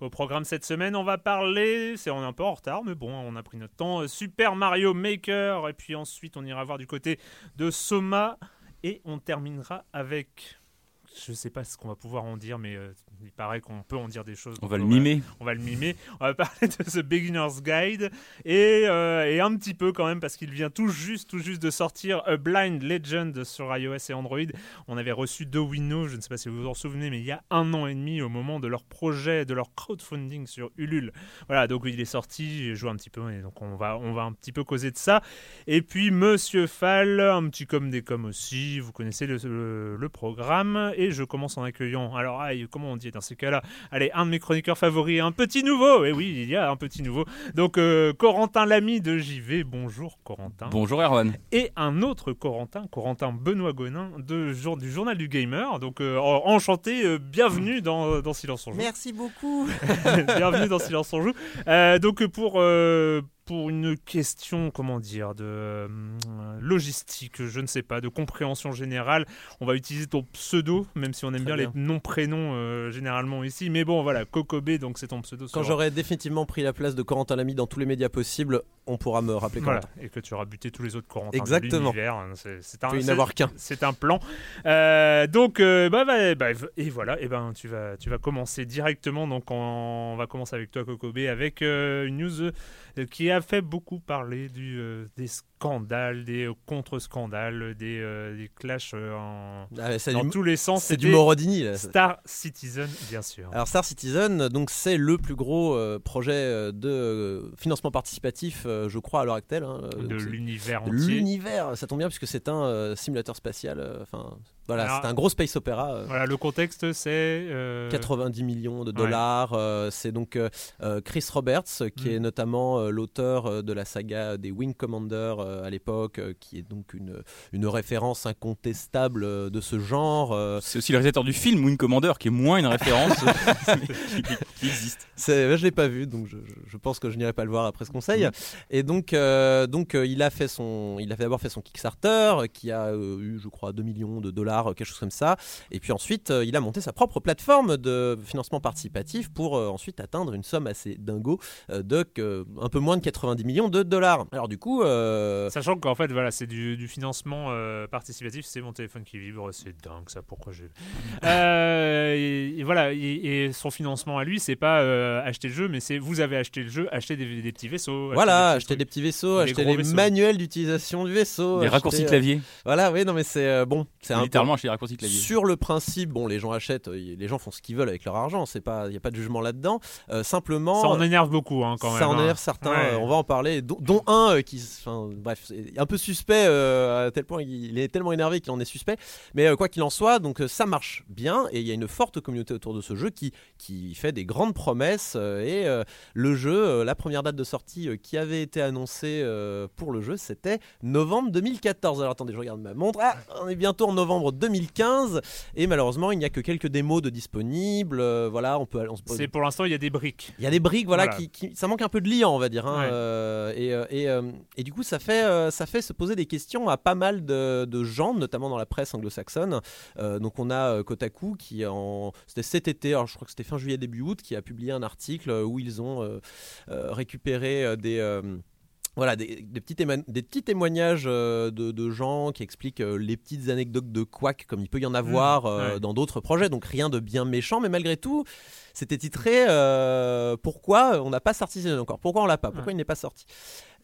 Au programme cette semaine, on va parler, c'est on est un peu en retard, mais bon, on a pris notre temps, Super Mario Maker, et puis ensuite on ira voir du côté de Soma, et on terminera avec je sais pas ce qu'on va pouvoir en dire, mais euh, il paraît qu'on peut en dire des choses. On va le mimer. On va le mimer. On va parler de The Beginner's Guide et, euh, et un petit peu quand même parce qu'il vient tout juste, tout juste de sortir A Blind Legend sur iOS et Android. On avait reçu deux je ne sais pas si vous vous en souvenez, mais il y a un an et demi au moment de leur projet, de leur crowdfunding sur Ulule. Voilà, donc il est sorti, j'ai joué un petit peu et donc on va, on va un petit peu causer de ça. Et puis Monsieur Fall, un petit comme des comme aussi, vous connaissez le, le, le programme et je commence en accueillant. Alors, comment on dit dans ces cas-là Allez, un de mes chroniqueurs favoris, un petit nouveau. Et oui, il y a un petit nouveau. Donc, euh, Corentin Lamy de JV. Bonjour, Corentin. Bonjour, Erwan. Et un autre Corentin, Corentin Benoît Gonin de, du Journal du Gamer. Donc, euh, enchanté, euh, bienvenue dans, dans, Silence on Joue. Merci beaucoup. bienvenue dans Silence on Joue. donc, pour pour une question, comment dire, de euh, logistique, je ne sais pas, de compréhension générale, on va utiliser ton pseudo, même si on aime bien, les noms-prénoms euh, généralement ici. Mais bon, voilà, Kokobé, donc c'est ton pseudo. Quand j'aurai définitivement pris la place de Corentin Lamy dans tous les médias possibles, on pourra me rappeler voilà, et que tu auras buté tous les autres Corentins Exactement. l'univers. C'est un. C'est un plan. Euh, donc, bah, bah, bah, et voilà, et ben tu vas, tu vas commencer directement. Donc, on, on va commencer avec toi, Kokobé, avec une news qui a fait beaucoup parler du, euh, des scandales, des euh, contre-scandales, des, euh, des clashs en, ah, dans tous les sens. C'est du Morodini. Là. Star Citizen, bien sûr. Alors Star Citizen, donc c'est le plus gros projet de financement participatif, je crois à l'heure actuelle. Hein, de l'univers entier. L'univers, ça tombe bien puisque c'est un simulateur spatial. Enfin, voilà, c'est un gros space opéra. Voilà, le contexte c'est 90 millions de dollars. c'est donc Chris Roberts qui mm. est notamment l'auteur de la saga des Wing Commander à l'époque, qui est donc une, une référence incontestable de ce genre. C'est aussi le réalisateur du film Wing Commander, qui est moins une référence qui, qui, existe. Je l'ai pas vu, donc je, je, pense que je n'irai pas le voir après ce conseil. Mm. Et donc, donc il a fait son, il a d'abord fait son Kickstarter, qui a eu, je crois, 2 millions de dollars quelque chose comme ça. Et puis ensuite, il a monté sa propre plateforme de financement participatif pour ensuite atteindre une somme assez dingo de un peu moins de 90 millions de dollars. Alors du coup... Sachant qu'en fait, voilà, c'est du, financement participatif, c'est mon téléphone qui vibre, c'est dingue ça, pourquoi j'ai... et, voilà, et, son financement à lui, c'est pas acheter le jeu, mais c'est vous avez acheté le jeu, acheter des, petits vaisseaux. Voilà, acheter des petits vaisseaux, acheter les manuels d'utilisation du vaisseau. Les raccourcis clavier. Voilà, oui, non mais c'est bon, c'est un littéralement acheter les raccourcis clavier. Sur le principe, bon, les gens achètent, les gens font ce qu'ils veulent avec leur argent, c'est pas, il y a pas de jugement là-dedans. simplement, ça en énerve beaucoup hein, quand même. Ça en hein. énerve certains. on va en parler, dont, un qui, bref, un peu suspect euh, à tel point il est tellement énervé qu'il en est suspect. Mais euh, quoi qu'il en soit, donc euh, ça marche bien et il y a une forte communauté autour de ce jeu qui, qui fait des grandes promesses. euh, et euh, le jeu, euh, la première date de sortie euh, qui avait été annoncée euh, pour le jeu, c'était novembre 2014. Alors attendez, je regarde ma montre. Ah, on est bientôt en novembre 2015 et malheureusement il n'y a que quelques démos de disponibles. Euh, voilà, on peut, on se- C'est pour l'instant, il y a des briques. il y a des briques, voilà, Voilà. Qui, qui- ça manque un peu de liant, on va dire. hein, Ouais. euh, et, euh, et, euh, et du coup, ça fait, ça fait se poser des questions à pas mal de, de gens, notamment dans la presse anglo-saxonne. Donc, on a Kotaku qui, en, c'était cet été, alors je crois que c'était fin juillet début août, qui a publié un article où ils ont récupéré des voilà, des, des petits, des petits témoignages euh, de, de gens qui expliquent euh, les petites anecdotes de quack comme il peut y en avoir euh, ouais. dans d'autres projets, donc rien de bien méchant, mais malgré tout, c'était titré euh, Pourquoi on n'a pas sorti Citizen encore? Pourquoi on l'a pas? Pourquoi il n'est pas sorti?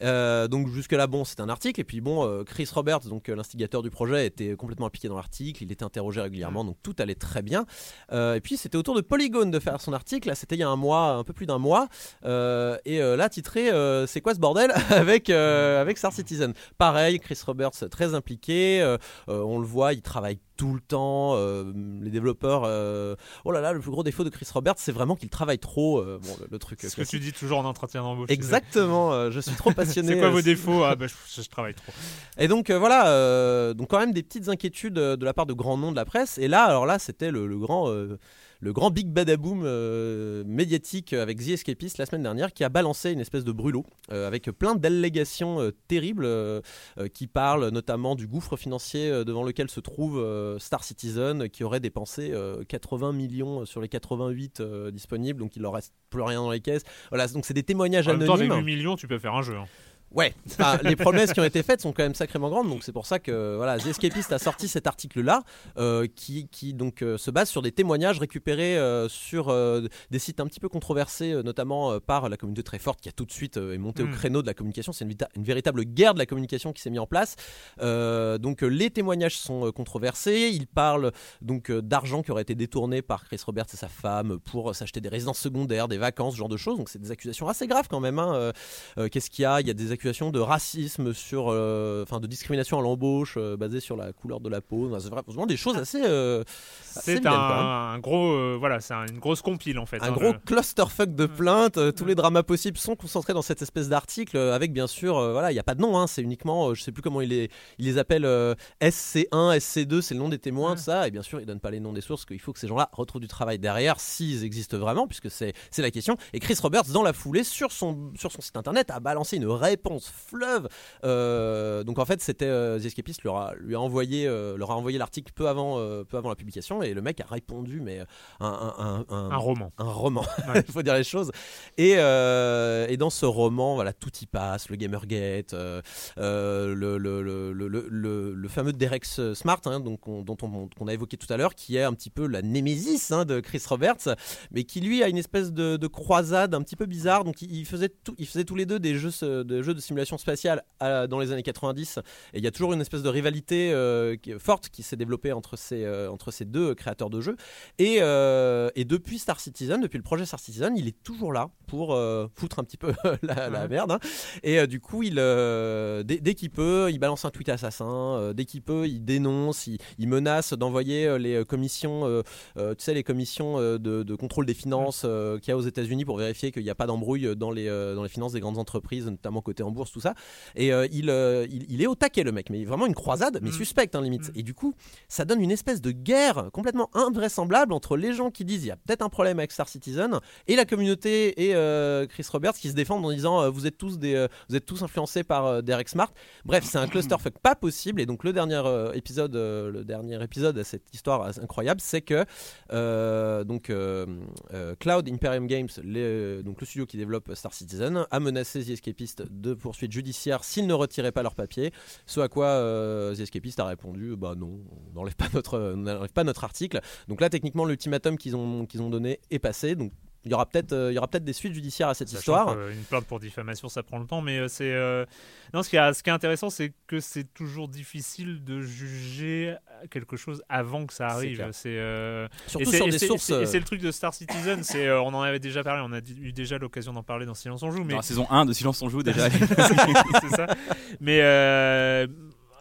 Euh, donc jusque là bon c'est un article. Et puis bon euh, Chris Roberts donc euh, l'instigateur du projet était complètement impliqué dans l'article. Il était interrogé régulièrement donc tout allait très bien. Et puis c'était autour de Polygon de faire son article. Là c'était il y a un mois un peu plus d'un mois. Et là titré c'est quoi ce bordel avec avec Star Citizen? Pareil Chris Roberts très impliqué. On le voit il travaille tout le temps euh, les développeurs euh, oh là là le plus gros défaut de Chris Roberts c'est vraiment qu'il travaille trop euh, bon le, le truc Ce que tu dis toujours en entretien d'embauche. Exactement, je suis trop passionné. C'est quoi vos défauts? Ah, bah, je, je travaille trop. Et donc voilà, donc quand même des petites inquiétudes de la part de grands noms de la presse. Et là, alors là, c'était le, le grand, le grand big badaboom euh, médiatique avec The Escapist la semaine dernière, qui a balancé une espèce de brûlot euh, avec plein d'allégations euh, terribles qui parlent notamment du gouffre financier devant lequel se trouve Star Citizen, qui aurait dépensé euh, 80 millions sur les 88 euh, disponibles, donc il leur reste plus rien dans les caisses. Voilà, donc c'est des témoignages En même temps, avec anonymes. 8 millions, tu peux faire un jeu. hein. Ouais, enfin, les promesses qui ont été faites sont quand même sacrément grandes, donc c'est pour ça que voilà, The Escapist a sorti cet article-là, euh, qui, qui donc euh, se base sur des témoignages récupérés euh, sur des sites un petit peu controversés, notamment par la communauté très forte qui a tout de suite est montée au Mm. créneau de la communication. C'est une, véritable guerre de la communication qui s'est mise en place. Donc les témoignages sont controversés. Ils parlent donc d'argent qui aurait été détourné par Chris Roberts et sa femme pour s'acheter des résidences secondaires, des vacances, ce genre de choses. Donc c'est des accusations assez graves quand même. hein. Qu'est-ce qu'il y a? Il y a des accusations de racisme sur, euh, enfin de discrimination à l'embauche euh, basée sur la couleur de la peau. Enfin, C'est vra- vraiment des choses assez. euh, assez C'est un, un gros, voilà, c'est un- une grosse compile en fait. Un hein, gros le- clusterfuck de plaintes, euh, tous les dramas possibles sont concentrés dans cette espèce d'article, avec bien sûr, voilà, il n'y a pas de nom, hein, c'est uniquement, je sais plus comment il les, il les appelle, euh, SC1, SC2, c'est le nom des témoins, tout ça, et bien sûr, il donne pas les noms des sources, qu'il faut que ces gens-là retrouvent du travail derrière, s'ils existent vraiment, puisque c'est c'est la question. Et Chris Roberts, dans la foulée, sur son, sur son site internet, a balancé une réponse fleuve. Euh, donc en fait, c'était euh, The Escapist leur a, lui a envoyé, euh, leur a envoyé l'article peu avant, euh, peu avant la publication, et le mec a répondu, mais un, un, un- un- roman. un roman, Ouais. il faut dire les choses. Et, euh, et dans ce roman, voilà, tout y passe, le Gamergate, euh, le, le, le, le, le- le fameux Derek Smart, hein, donc, on- dont on, qu'on a évoqué tout à l'heure, qui est un petit peu la némésis hein, de Chris Roberts, mais qui lui a une espèce de, de croisade un petit peu bizarre. Donc il, il faisait tout, il faisait tous les deux des jeux, euh, de jeux de simulation spatiale à- dans les années 90, et il y a toujours une espèce de rivalité euh, forte qui s'est développée entre ces, euh, entre ces deux créateurs de jeux. Et, euh, et depuis Star Citizen, depuis le projet Star Citizen, il est toujours là pour foutre un petit peu la, merde. hein. Et du coup, il, dès, dès qu'il peut, il balance un tweet assassin. dès qu'il peut, il dénonce, il, il menace d'envoyer les commissions, tu sais, les commissions de, de contrôle des finances qu'il y a aux États-Unis pour vérifier qu'il n'y a pas d'embrouille dans les, dans les finances des grandes entreprises, notamment côté en bourse, tout ça. Et euh, il, euh, il, il est au taquet, le mec, mais vraiment une croisade, mais Mm. suspecte, hein, limite. Mm. Et du coup, ça donne une espèce de guerre complètement invraisemblable entre les gens qui disent il y a peut-être un problème avec Star Citizen et la communauté et euh, Chris Roberts qui se défendent en disant vous êtes tous des vous êtes tous influencés par Derek Smart. Bref, c'est un clusterfuck pas possible et donc le dernier épisode le dernier épisode de cette histoire incroyable, c'est que donc Cloud Imperium Games, les- donc le studio qui développe Star Citizen, a menacé The Escapist de poursuites judiciaires s'ils ne retiraient pas leur papier. Ce à quoi euh, The Escapist a répondu bah non, on n'enlève pas notre, notre article. Donc là, techniquement, l'ultimatum qu'ils ont, qu'ils ont donné est passé. Donc Il y aura peut-être euh, il y aura peut-être des suites judiciaires à cette Sachant histoire. que, euh, Une plainte pour diffamation, ça prend le temps, mais euh, c'est. euh, Non, ce qui, est, ce qui est intéressant, c'est que c'est toujours difficile de juger quelque chose avant que ça arrive. C'est. euh, Surtout et sur et des sources. et c'est- le truc de Star Citizen, c'est, euh, on en avait déjà parlé, on a eu déjà l'occasion d'en parler dans Silence on joue, mais Dans la saison 1 de Silence on joue déjà. c'est ça. Mais euh,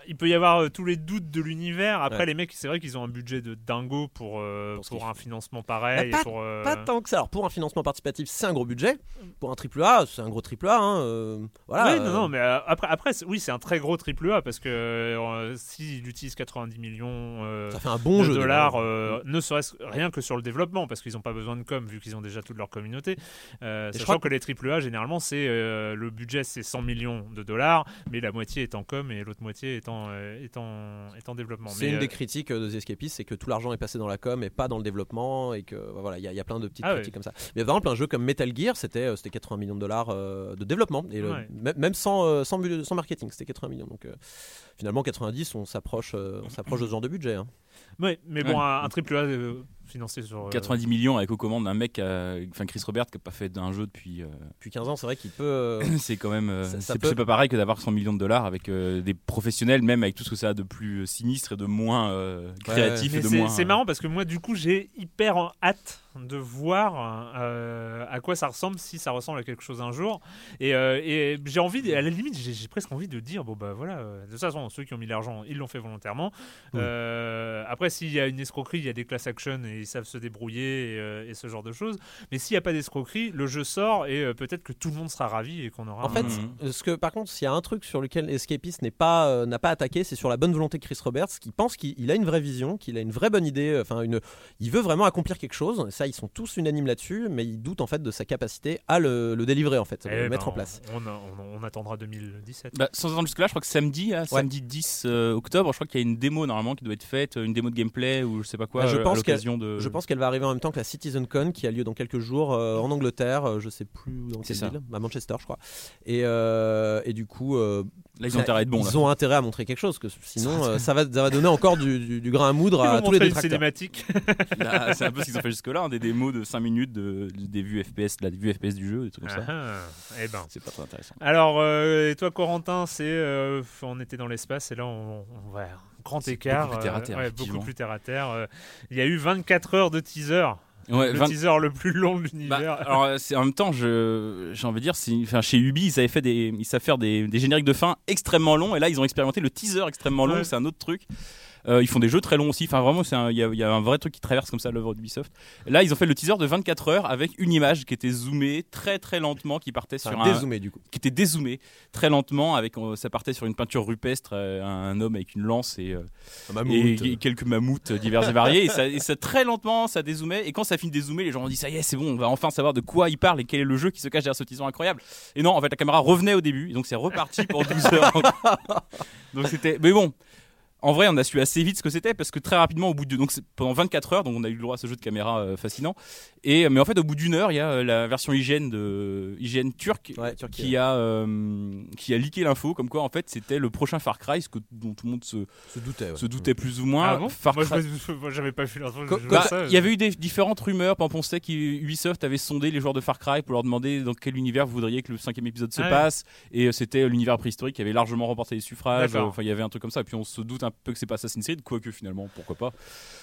il peut y avoir euh, tous les doutes de l'univers. Après, Ouais. les mecs, c'est vrai qu'ils ont un budget de dingo pour, euh, Pour un financement pareil. Et pour, euh, Pas tant que ça. Alors pour un financement participatif, c'est un gros budget. Pour un triple A, c'est un gros triple A. hein, voilà. Oui, non, non, mais après, après oui, c'est un très gros triple A parce que euh, s'il utilise 90 millions Ça fait un bon de jeu. dollars, euh, ne serait-ce rien que sur le développement, parce qu'ils n'ont pas besoin de com vu qu'ils ont déjà toute leur communauté. Euh, je sachant crois que les triple A, généralement, c'est le budget, c'est 100 millions de dollars, mais la moitié est en com et l'autre moitié est en, euh, est en, est en développement. C'est une euh, des critiques euh, de The Escapistes, c'est que tout l'argent est passé dans la com et pas dans le développement et que bah, voilà, il y, a- il y a plein de petites Ah critiques ouais. comme ça. Mais par exemple, un jeu comme Metal Gear, c'était euh, c'était 80 millions de dollars euh, de développement et le- Ouais. même- même sans, euh, sans, marketing, c'était 80 millions. Donc euh, finalement 90, on s'approche euh, on s'approche de ce genre de budget. hein. Ouais, mais bon, Ouais. un, un triple A euh, financé sur. euh, 90 millions avec aux commandes d'un mec, euh, enfin Chris Robert, qui n'a pas fait d'un jeu depuis. euh, Depuis 15 ans, c'est vrai qu'il peut. euh, c'est quand même. euh, Ça- ça c'est peut- pas pareil que d'avoir 100 millions de dollars avec euh, des professionnels, même avec tout ce que ça a de plus euh, sinistre et de moins euh, créatif Mais et de c'est moins. c'est euh, marrant parce que moi, du coup, j'ai hyper en hâte de voir euh, à quoi ça ressemble si ça ressemble à quelque chose un jour. Et, euh, et j'ai envie, à la limite, j'ai presque envie de dire bon, bah voilà, euh, de toute façon, ceux qui ont mis l'argent, ils l'ont fait volontairement. Oui. Après, s'il y a une escroquerie, il y a des class action et ils savent se débrouiller et, et ce genre de choses. Mais s'il n'y a pas d'escroquerie, le jeu sort et peut-être que tout le monde sera ravi et qu'on aura. En fait, un- ce que, par contre, s'il y a un truc sur lequel Escapist n'est pas, n'a pas attaqué, c'est sur la bonne volonté de Chris Roberts, qui pense qu'il il a une vraie vision, qu'il a une vraie bonne idée, enfin une, il veut vraiment accomplir quelque chose. Ça, ils sont tous unanimes là-dessus, mais ils doutent en fait de sa capacité à le, le délivrer en fait, Eh le ben, mettre en place. On, on- on attendra 2017. Bah, sans attendre jusque-là, je crois que samedi, là, samedi 10 euh, octobre, je crois qu'il y a une démo normalement qui doit être faite, une démo de gameplay ou je sais pas quoi, Bah, je euh, pense à l'occasion de. Je pense qu'elle va arriver en même temps que la CitizenCon qui a lieu dans quelques jours euh, en Angleterre, je sais plus dans quelle ville, à Manchester, je crois. Et, euh, et du coup, euh, Là, ils ont intérêt à être bons. ils là. ont intérêt à montrer quelque chose, que sinon euh, ça, va, ça va donner encore du, du- du grain à moudre Ils à tous les détracteurs. cinématique. Là, c'est un peu ce qu'ils ont fait jusque-là, hein, des démos de 5 minutes de, des vues FPS, de la vue FPS du jeu, des trucs comme ça. Ah. Eh ben. C'est pas très intéressant. Alors, euh, et toi, Corentin, c'est, euh, on était dans l'espace et là, on, on va grand écart, beaucoup plus terre à terre, ouais, effectivement. beaucoup plus terre à terre. euh, Il y a eu 24 heures de teaser, Ouais, le 20 teaser le plus long de Bah, l'univers. alors euh, c'est en même temps, je, j'ai envie de dire, enfin, chez Ubi, ils avaient fait des, ils savent faire des, des génériques de fin extrêmement longs, et là ils ont expérimenté le teaser extrêmement long, Ouais. c'est un autre truc. Euh, ils font des jeux très longs aussi. Enfin, vraiment, il y, a- il y a un vrai truc qui traverse comme ça l'œuvre d'Ubisoft. Là, ils ont fait le teaser de 24 heures avec une image qui était zoomée très très lentement, qui partait sur un, dézoomé du coup. qui était dézoomé très lentement. Avec, euh, ça partait sur une peinture rupestre, euh, un homme avec une lance et, et, et quelques mammouths divers et variés. Et ça, et ça, très lentement, ça dézoomait. Et quand ça finit de dézoomer, les gens ont dit ça y est, c'est bon, on va enfin savoir de quoi il parle et quel est le jeu qui se cache derrière ce teaser incroyable. Et non, en fait, la caméra revenait au début, et donc c'est reparti pour 12 heures. donc c'était. Mais bon. En vrai, on a su assez vite ce que c'était parce que très rapidement, au bout de donc c'est pendant 24 heures, donc on a eu le droit à ce jeu de caméra euh, fascinant. Et mais en fait, au bout d'une heure, il y a euh, la version hygiène de hygiène turque Ouais, Turquie, qui a euh, qui a leaké l'info comme quoi en fait c'était le prochain Far Cry, ce que dont tout le monde se, se doutait. ouais. se doutait plus ou moins. ah bon Far Moi, j'avais pas vu l'info. Bah, il y avait eu des différentes rumeurs. On sait qu'Ubisoft avait sondé les joueurs de Far Cry pour leur demander dans quel univers vous voudriez que le cinquième épisode se Ah ouais. passe. Et euh, c'était l'univers préhistorique qui avait largement remporté les suffrages. Enfin, il y avait un truc comme ça. Et puis on se doute un peu que c'est pas Assassin's Creed, quoique finalement, pourquoi pas.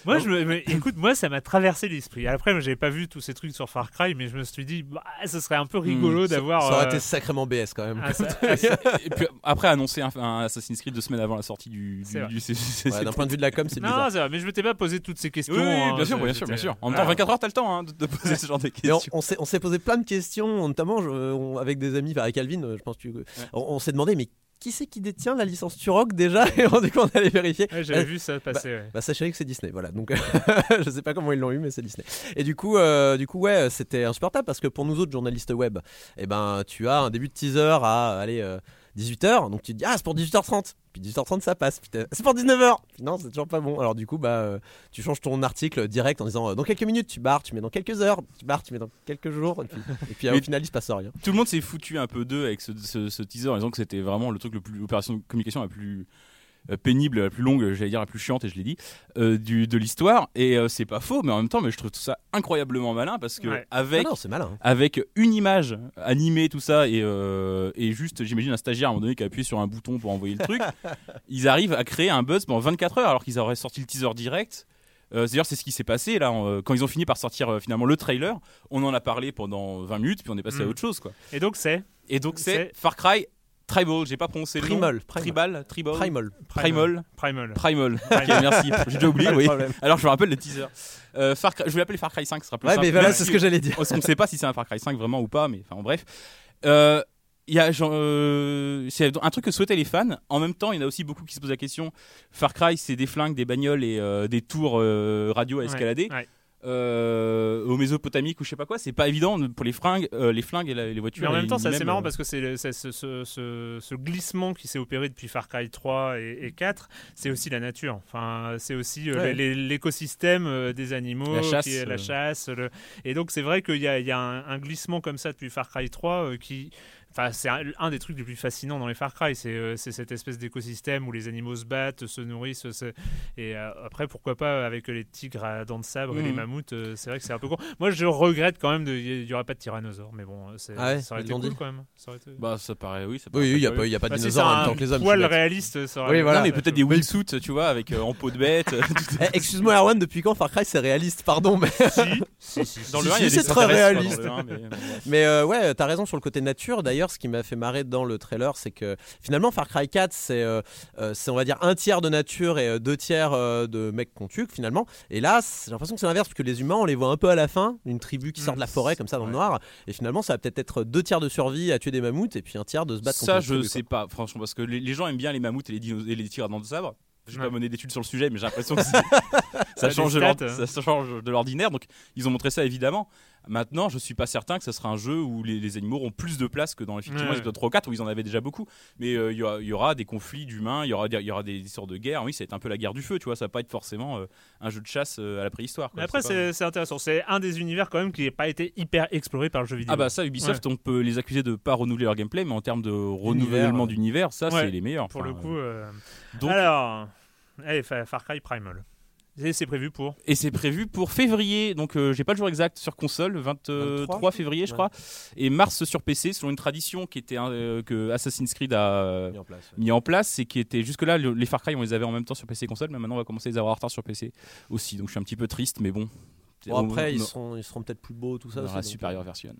Moi, je me- mais écoute, moi, ça m'a traversé l'esprit. Après, j'avais pas vu tous ces trucs sur Far Cry, mais je me suis dit, bah, ce serait un peu rigolo Hmm, ça, d'avoir. ça aurait euh, été sacrément BS quand même. un- et puis après, annoncer un, un Assassin's Creed deux semaines avant la sortie du. Ouais, D'un point de vue de la com, c'est Non, bizarre. c'est vrai, mais je m'étais pas posé toutes ces questions. Oui, oui, hein, bien sûr, bien sûr, bien sûr. En même Ah. temps, 24 heures, t'as le temps hein, de, de poser ce genre de questions. on s'est, on s'est posé plein de questions, notamment je- on- avec des amis, avec Alvin, euh, je pense que tu- on, on s'est demandé, mais qui c'est qui détient la licence Turok déjà Et on dit qu'on allait vérifier. Ouais, j'avais Euh, vu ça passer. ouais. Bah sachez que c'est Disney, voilà. Donc je sais pas comment ils l'ont eu, mais c'est Disney. Et du coup, euh, du coup, ouais, c'était insupportable parce que pour nous autres journalistes web, eh ben, tu as un début de teaser à aller 18h, donc tu te dis ah c'est pour 18h30, puis 18h30 ça passe, putain, c'est pour 19h, puis non c'est toujours pas bon. Alors du coup bah euh, tu changes ton article direct en disant euh, dans quelques minutes tu barres, tu mets dans quelques heures, tu barres, tu mets dans quelques jours, et puis, et puis, Mais- au final il se passe rien. Tout le monde s'est foutu un peu d'eux avec ce, ce- ce teaser en disant que c'était vraiment le truc le plus l'opération de communication la plus pénible, la plus longue, j'allais dire la plus chiante, et je l'ai dit, euh, du, de l'histoire. Et euh, c'est pas faux, mais en même temps, mais je trouve tout ça incroyablement malin parce que avec, ah malin. avec une image animée, tout ça, et, et juste, j'imagine un stagiaire à un moment donné qui a appuyé sur un bouton pour envoyer le truc, ils arrivent à créer un buzz pendant 24 heures alors qu'ils auraient sorti le teaser direct. D'ailleurs, c'est ce qui s'est passé là quand ils ont fini par sortir finalement le trailer. On en a parlé pendant 20 minutes, puis on est passé à mm. autre chose. Quoi. Et donc c'est Et donc c'est Far Cry Tribal, j'ai pas prononcé le Primal, nom. Tribal, Tribal. Primal. Primal. Primal. Primal. Ok, merci. J'ai déjà oublié, oui. Alors je me rappelle le teaser. Euh, Far Cry, je vais l'appeler Far Cry 5, ce sera plus ouais, simple. mais voilà, c'est ce que j'allais dire. Parce qu'on ne sait pas si c'est un Far Cry 5 vraiment ou pas, mais enfin bref. Euh, il y a euh, c'est un truc que souhaitaient les fans. En même temps, il y en a aussi beaucoup qui se posent la question. Far Cry, c'est des flingues, des bagnoles et euh, des tours euh, radio à escalader. Ouais, ouais euh, au Mésopotamique ou je sais pas quoi, c'est pas évident pour les fringues, euh, les flingues et les voitures. Mais en même temps, c'est assez marrant euh, parce que c'est ce, ce, ce, glissement qui s'est opéré depuis Far Cry 3 et, 4, c'est aussi la nature. Enfin, c'est aussi euh, l'écosystème des animaux, la chasse, qui est la chasse. Et donc, c'est vrai qu'il y a, y a un, un, glissement comme ça depuis Far Cry 3 qui Enfin, c'est un, des trucs les plus fascinants dans les Far Cry, c'est euh, cette espèce d'écosystème où les animaux se battent, se nourrissent. Et euh, après, pourquoi pas avec les tigres à dents de sabre et les mmh. mammouths, euh, c'est vrai que c'est un peu con. Moi, je regrette quand même, il n'y aura pas de tyrannosaure, mais bon, ah ça aurait été cool quand même. Ça Bah, ça paraît, oui. Ça paraît oui, il n'y a, pas, y a pas de bah, dinosaures en même temps que les hommes. poil réaliste, ça aurait Oui, voilà, mais peut-être des wingsuits, tu vois, avec en peau de bête. Eh, excuse-moi, Erwan, depuis quand Far Cry c'est réaliste? Pardon, mais. si, si, Dans le c'est très réaliste. Mais ouais, t'as raison sur le côté nature. D'ailleurs, ce qui m'a fait marrer dans le trailer, c'est que finalement Far Cry 4, euh, euh, c'est on va dire un tiers de nature et euh, deux tiers de mecs qu'on tue finalement. Et là, j'ai l'impression que c'est l'inverse, parce que les humains, on les voit un peu à la fin, une tribu qui sort de la mmh. forêt comme ça dans le noir. Et finalement, ça va peut-être être deux tiers de survie à tuer des mammouths et puis un tiers de se battre ça, contre Ça, je sais pas, franchement, parce que les, gens aiment bien les mammouths et les, et les tigres à dents de sabre. J'ai n'ai pas mené d'études sur le sujet, mais j'ai l'impression que ça, change hein. ça change de l'ordinaire. Donc, ils ont montré ça évidemment. Maintenant, je suis pas certain que ce sera un jeu où les, animaux auront plus de place que dans effectivement épisode 3 ou 4 où ils en avaient déjà beaucoup. Mais euh, il y, aura des conflits d'humains, il y aura, y aura des histoires de guerre. Oui, ça va être un peu la guerre du feu, tu vois. Ça va pas être forcément euh, un jeu de chasse euh, à la préhistoire. Mais après, c'est intéressant. C'est un des univers quand même qui n'a pas été hyper exploré par le jeu vidéo. Ah bah ça, Ubisoft, on peut les accuser de pas renouveler leur gameplay, mais en termes de renouvellement d'univers, ça c'est les meilleurs. Pour le coup. Donc... Alors, allez, Far Cry Primal. Et c'est prévu pour Et c'est prévu pour février, donc euh, j'ai pas le jour exact sur console, 23, février je crois, et mars sur PC, selon une tradition qui était euh, que Assassin's Creed a mis en place, et qui était jusque là les Far Cry on les avait en même temps sur PC et console, mais maintenant on va commencer à les avoir en retard sur PC aussi, donc je suis un petit peu triste, mais bon, Bon, après, ils, seront, ils seront peut-être plus beaux, tout ça. Dans la supérieure version.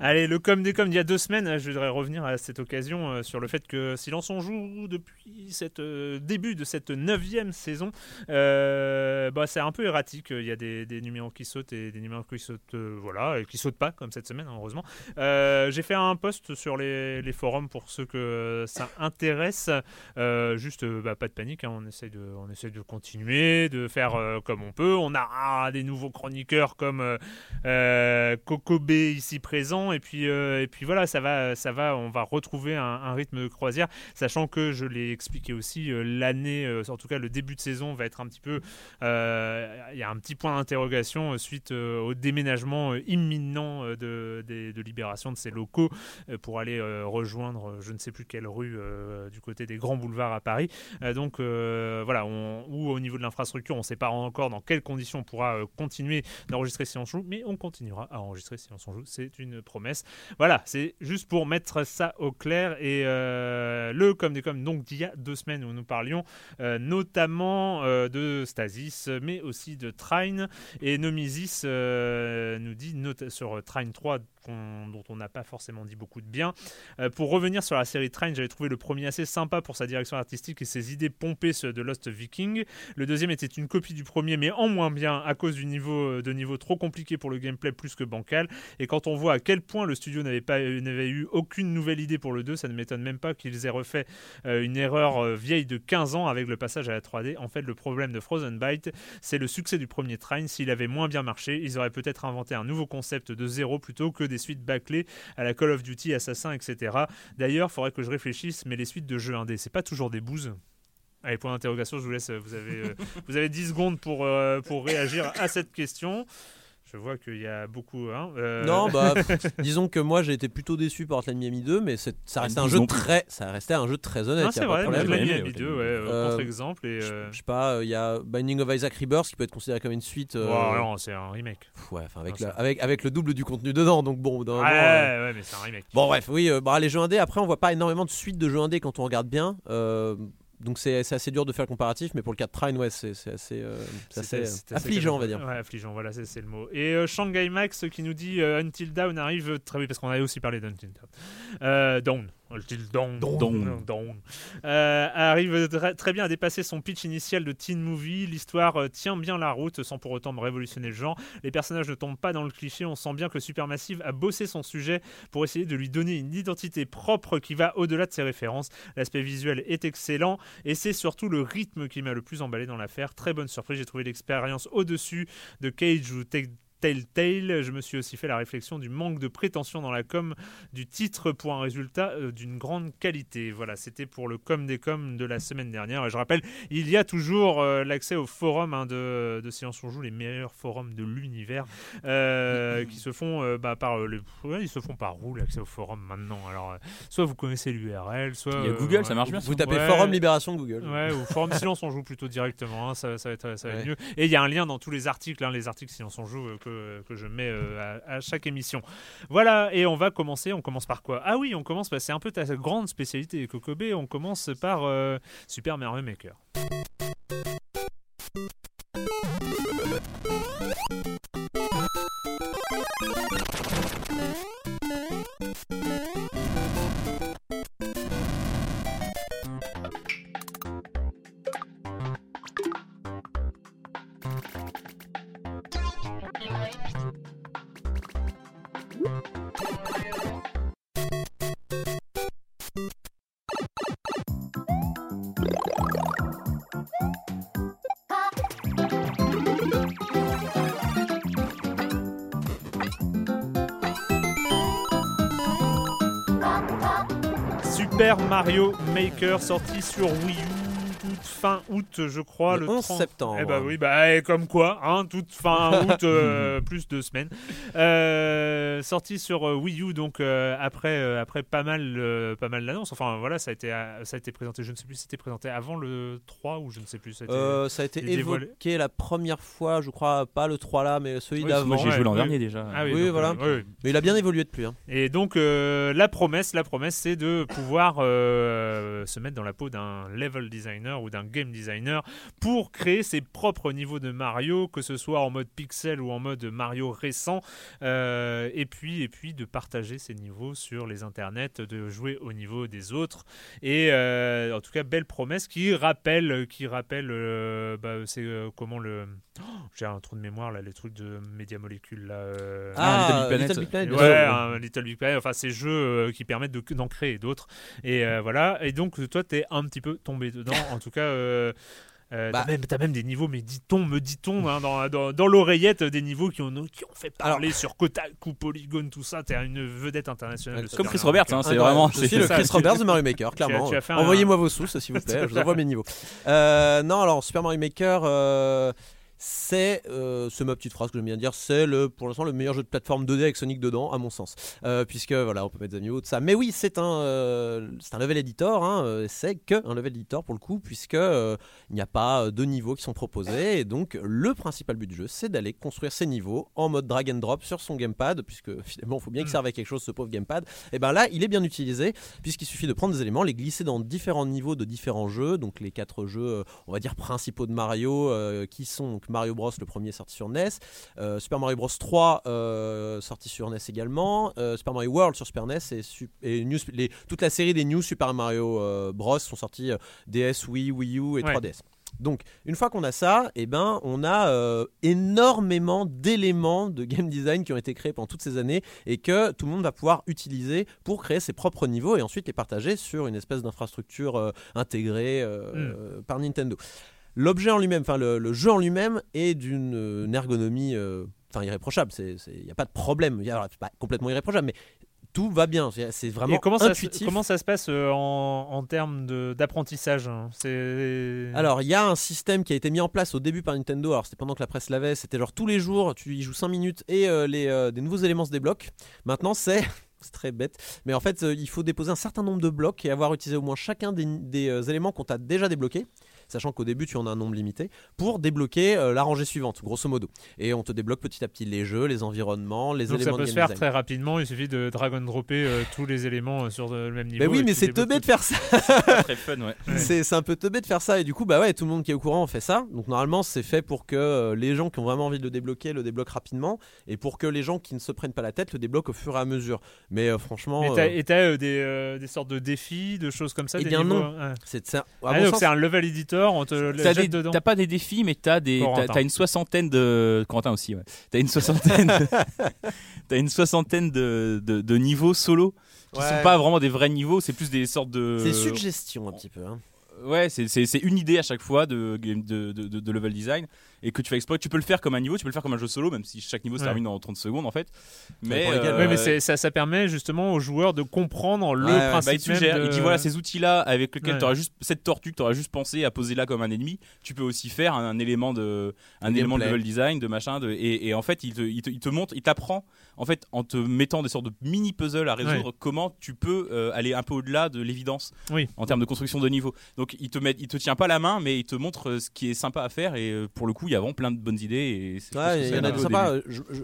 Allez, le com des com d'il y a deux semaines, je voudrais revenir à cette occasion euh, sur le fait que Silence on joue depuis cette euh, début de cette neuvième saison, euh, bah, c'est un peu erratique. Il y a des, numéros qui sautent et des numéros qui sautent, voilà, et qui sautent pas comme cette semaine, heureusement. J'ai fait un post sur les, forums pour ceux que ça intéresse. juste, bah, pas de panique, hein, on essaye de, on de continuer, de faire comme on peut. On a ah, des nouveaux chroniqueurs comme euh, euh B ici présent et puis euh, et puis voilà ça va ça va on va retrouver un, rythme de croisière sachant que je l'ai expliqué aussi euh, l'année en tout cas le début de saison va être un petit peu il y a un petit point d'interrogation suite au déménagement imminent de, libération de ces locaux pour aller rejoindre je ne sais plus quelle rue du côté des grands boulevards à Paris. Donc voilà ou au niveau de l'infrastructure on ne sait pas encore dans quelles conditions on pourra continuer d'enregistrer si on joue, mais on continuera à enregistrer si on joue, c'est une promesse. Voilà, c'est juste pour mettre ça au clair. Et euh, le comme des comme donc d'il y a deux semaines où nous parlions euh, notamment euh, de Stasis, mais aussi de Trine. Et Nomisis nous dit sur Trine 3 dont on n'a pas forcément dit beaucoup de bien. Euh, pour revenir sur la série Train, j'avais trouvé le premier assez sympa pour sa direction artistique et ses idées pompées de Lost Viking. Le deuxième était une copie du premier, mais en moins bien à cause du niveau euh, de niveau trop compliqué pour le gameplay plus que bancal. Et quand on voit à quel point le studio n'avait pas n'avait eu aucune nouvelle idée pour le 2, ça ne m'étonne même pas qu'ils aient refait euh, une erreur vieille de 15 ans avec le passage à la 3D. En fait, le problème de Frozen Byte, c'est le succès du premier Train. S'il avait moins bien marché, ils auraient peut-être inventé un nouveau concept de zéro plutôt que des suites bâclées à la Call of Duty, Assassin, etc. D'ailleurs, il faudrait que je réfléchisse, mais les suites de jeux indés, c'est pas toujours des bouses Allez, point d'interrogation, je vous laisse. Vous avez, euh, vous avez 10 secondes pour, euh, pour réagir à cette question. Je vois qu'il y a beaucoup. Hein, euh, Non, bah, disons que moi j'ai été plutôt déçu par Hotline Miami 2, mais ça restait un jeu très, ça restait un jeu très honnête. c'est vrai, Hotline Miami 2, ouais, contre exemple. Et, je, sais pas, il y a Binding of Isaac Rebirth qui peut être considéré comme une suite. non, c'est un remake. Ouais, avec, avec, avec le double du contenu dedans, donc bon. ouais, ouais, mais c'est un remake. Bon, bref, oui, bah, les jeux indés. Après, on voit pas énormément de suites de jeux indés quand on regarde bien. Euh, donc c'est assez dur de faire le comparatif, mais pour le cas de Trine, ouais, c'est assez, euh, affligeant, on va dire. Ouais, affligeant, voilà, c'est le mot. Et euh, Shanghai Max qui nous dit Until Down arrive très vite, parce qu'on avait aussi parlé d'Until Down. Down. Euh, arrive très bien à dépasser son pitch initial de teen movie. L'histoire euh, tient bien la route sans pour autant révolutionner le genre. Les personnages ne tombent pas dans le cliché. On sent bien que Supermassive a bossé son sujet pour essayer de lui donner une identité propre qui va au-delà de ses références. L'aspect visuel est excellent et c'est surtout le rythme qui m'a le plus emballé dans l'affaire. Très bonne surprise. J'ai trouvé l'expérience au-dessus de Cage ou Take Telltale, je me suis aussi fait la réflexion du manque de prétention dans la com du titre pour un résultat euh, d'une grande qualité. Voilà, c'était pour le com des com de la semaine dernière. Et je rappelle, il y a toujours euh, l'accès au forum hein, de, de Séance on Joue, les meilleurs forums de l'univers, euh, qui se font bah, par le, ils se font par où l'accès au forum maintenant? Alors, soit vous connaissez l'URL, soit il y a Google, ça marche bien. Vous tapez forum libération Google. Ouais, ou forum Silence on Joue plutôt directement, hein, ça, va être, ça va être mieux. Et il y a un lien dans tous les articles, hein, les articles Silence on Joue que, je mets euh, à, chaque émission. Voilà, et on va commencer. On commence par quoi? Ah oui, on commence, bah, c'est un peu ta grande spécialité, Kokobé. On commence par euh, Super Mario Maker. Super Mario Maker sorti sur Wii U fin août, je crois, le, 11 septembre. Eh bah oui, bah eh, comme quoi, hein, toute fin août, euh, plus de semaines. Euh, sorti sur euh, Wii U, donc après, après pas mal, pas mal d'annonces. Enfin voilà, ça a été, ça a été présenté. Je ne sais plus, c'était présenté avant le 3 ou je ne sais plus. Ça a été, évoqué la première fois, je crois, pas le 3 là, mais celui d'avant. Moi j'ai joué l'an dernier déjà. Ah oui, voilà. mais il a bien évolué depuis. Hein. Et donc la promesse, la promesse, c'est de pouvoir se mettre dans la peau d'un level designer ou d'un game designer pour créer ses propres niveaux de Mario, que ce soit en mode pixel ou en mode Mario récent, euh, et puis et puis de partager ces niveaux sur les internets, de jouer au niveau des autres. Et euh, en tout cas, belle promesse qui rappelle, qui rappelle, euh, bah, c'est comment le, oh, j'ai un trou de mémoire là, les trucs de Media Molecule là. Ah, Little Big Planet. Ouais, un Little Big Planet. Enfin, ces jeux qui permettent d'en créer d'autres. Et voilà. Et donc toi, t'es un petit peu tombé dedans. en tout cas, euh, euh, bah. t'as, même, des niveaux, mais dit-on, me dit-on, hein, dans, dans, l'oreillette, des niveaux qui ont, qui ont fait parler sur Kotaku, Polygon, tout ça. T'es une vedette internationale. Comme Chris Roberts, hein, c'est vraiment. Je suis le Chris Roberts de Mario Maker, clairement. Envoyez-moi vos sous, s'il vous plaît. je vous envoie mes niveaux. Euh, non, alors Super Mario Maker c'est euh, ce ma petite phrase que j'aime bien dire c'est le pour l'instant le meilleur jeu de plateforme 2D avec Sonic dedans à mon sens. Euh, puisque voilà on peut mettre des amiibo tout ça. Mais oui c'est un euh, c'est un level editor hein, c'est que un level editor pour le coup puisque il n'y a pas de niveaux qui sont proposés. Et donc le principal but du jeu c'est d'aller construire ces niveaux en mode drag and drop sur son gamepad puisque finalement il faut bien qu'il serve à quelque chose ce pauvre gamepad. Et ben là il est bien utilisé puisqu'il suffit de prendre des éléments les glisser dans différents niveaux de différents jeux. Donc les quatre jeux on va dire principaux de Mario qui sont Mario Bros, le premier sorti sur NES, euh, Super Mario Bros 3 euh, sorti sur NES également, euh, Super Mario World sur Super NES et, les, toute la série des New Super Mario Bros sont sortis DS, Wii, Wii U et 3DS. Donc, une fois qu'on a ça, eh ben, on a énormément d'éléments de game design qui ont été créés pendant toutes ces années et que tout le monde va pouvoir utiliser pour créer ses propres niveaux et ensuite les partager sur une espèce d'infrastructure intégrée hmm. par Nintendo l'objet en lui-même, enfin le, jeu en lui-même est d'une euh, ergonomie euh, enfin irréprochable. Il n'y a pas de problème. C'est pas complètement irréprochable, mais tout va bien. C'est vraiment comment intuitif. Ça, comment ça se passe euh, en, en termes d'apprentissage hein? Alors, il y a un système qui a été mis en place au début par Nintendo. Alors, c'était pendant que la presse l'avait. C'était genre tous les jours, tu y joues 5 minutes et euh, les, euh, des nouveaux éléments se débloquent. Maintenant, c'est. C'est très bête. Mais en fait, il faut déposer un certain nombre de blocs et avoir utilisé au moins chacun des, des éléments qu'on t'a déjà débloqués sachant qu'au début tu en as un nombre limité, pour débloquer euh, la rangée suivante, grosso modo. Et on te débloque petit à petit les jeux, les environnements, les Donc éléments. Ça peut se faire très rapidement, il suffit de drag and dropper euh, tous les éléments euh, sur le même niveau. Mais oui, mais c'est teubé de faire ça. très fun, ouais. C'est un peu teubé de faire ça. Et du coup, bah ouais, tout le monde qui est au courant fait ça. Donc normalement, c'est fait pour que les gens qui ont vraiment envie de le débloquer le débloquent rapidement et pour que les gens qui ne se prennent pas la tête le débloquent au fur et à mesure. Mais franchement. et t'as des, des, sortes de défis, de choses comme ça Eh bien niveaux... non. C'est ça. Ah, c'est un level editor. On te T'as pas des défis, mais t'as des, as, une soixantaine de Quentin aussi, ouais. T'as une soixantaine, as une soixantaine de, de, de niveaux solo qui sont pas vraiment des vrais niveaux, c'est plus des sortes de. C'est suggestion un petit peu. Hein. Ouais, c'est une idée à chaque fois de, de, de, de, level design et que tu vas explorer. Tu peux le faire comme un niveau, tu peux le faire comme un jeu solo, même si chaque niveau se termine en 30 secondes en fait. Mais, euh, mais ça, ça permet justement aux joueurs de comprendre le principe. Bah, il, suggère, il dit voilà, ces outils-là avec lesquels tu auras juste cette tortue que tu auras juste pensé à poser là comme un ennemi, tu peux aussi faire un, élément de un élément de level design, de machin. De, et, en fait, il te, il te, il te montre, il t'apprend en fait en te mettant des sortes de mini puzzles à résoudre comment tu peux euh, aller un peu au-delà de l'évidence oui. en termes de construction de niveau. Donc il te met, il te tient pas la main, mais il te montre euh, ce qui est sympa à faire et pour le coup, il y a vraiment plein de bonnes idées. il y, en a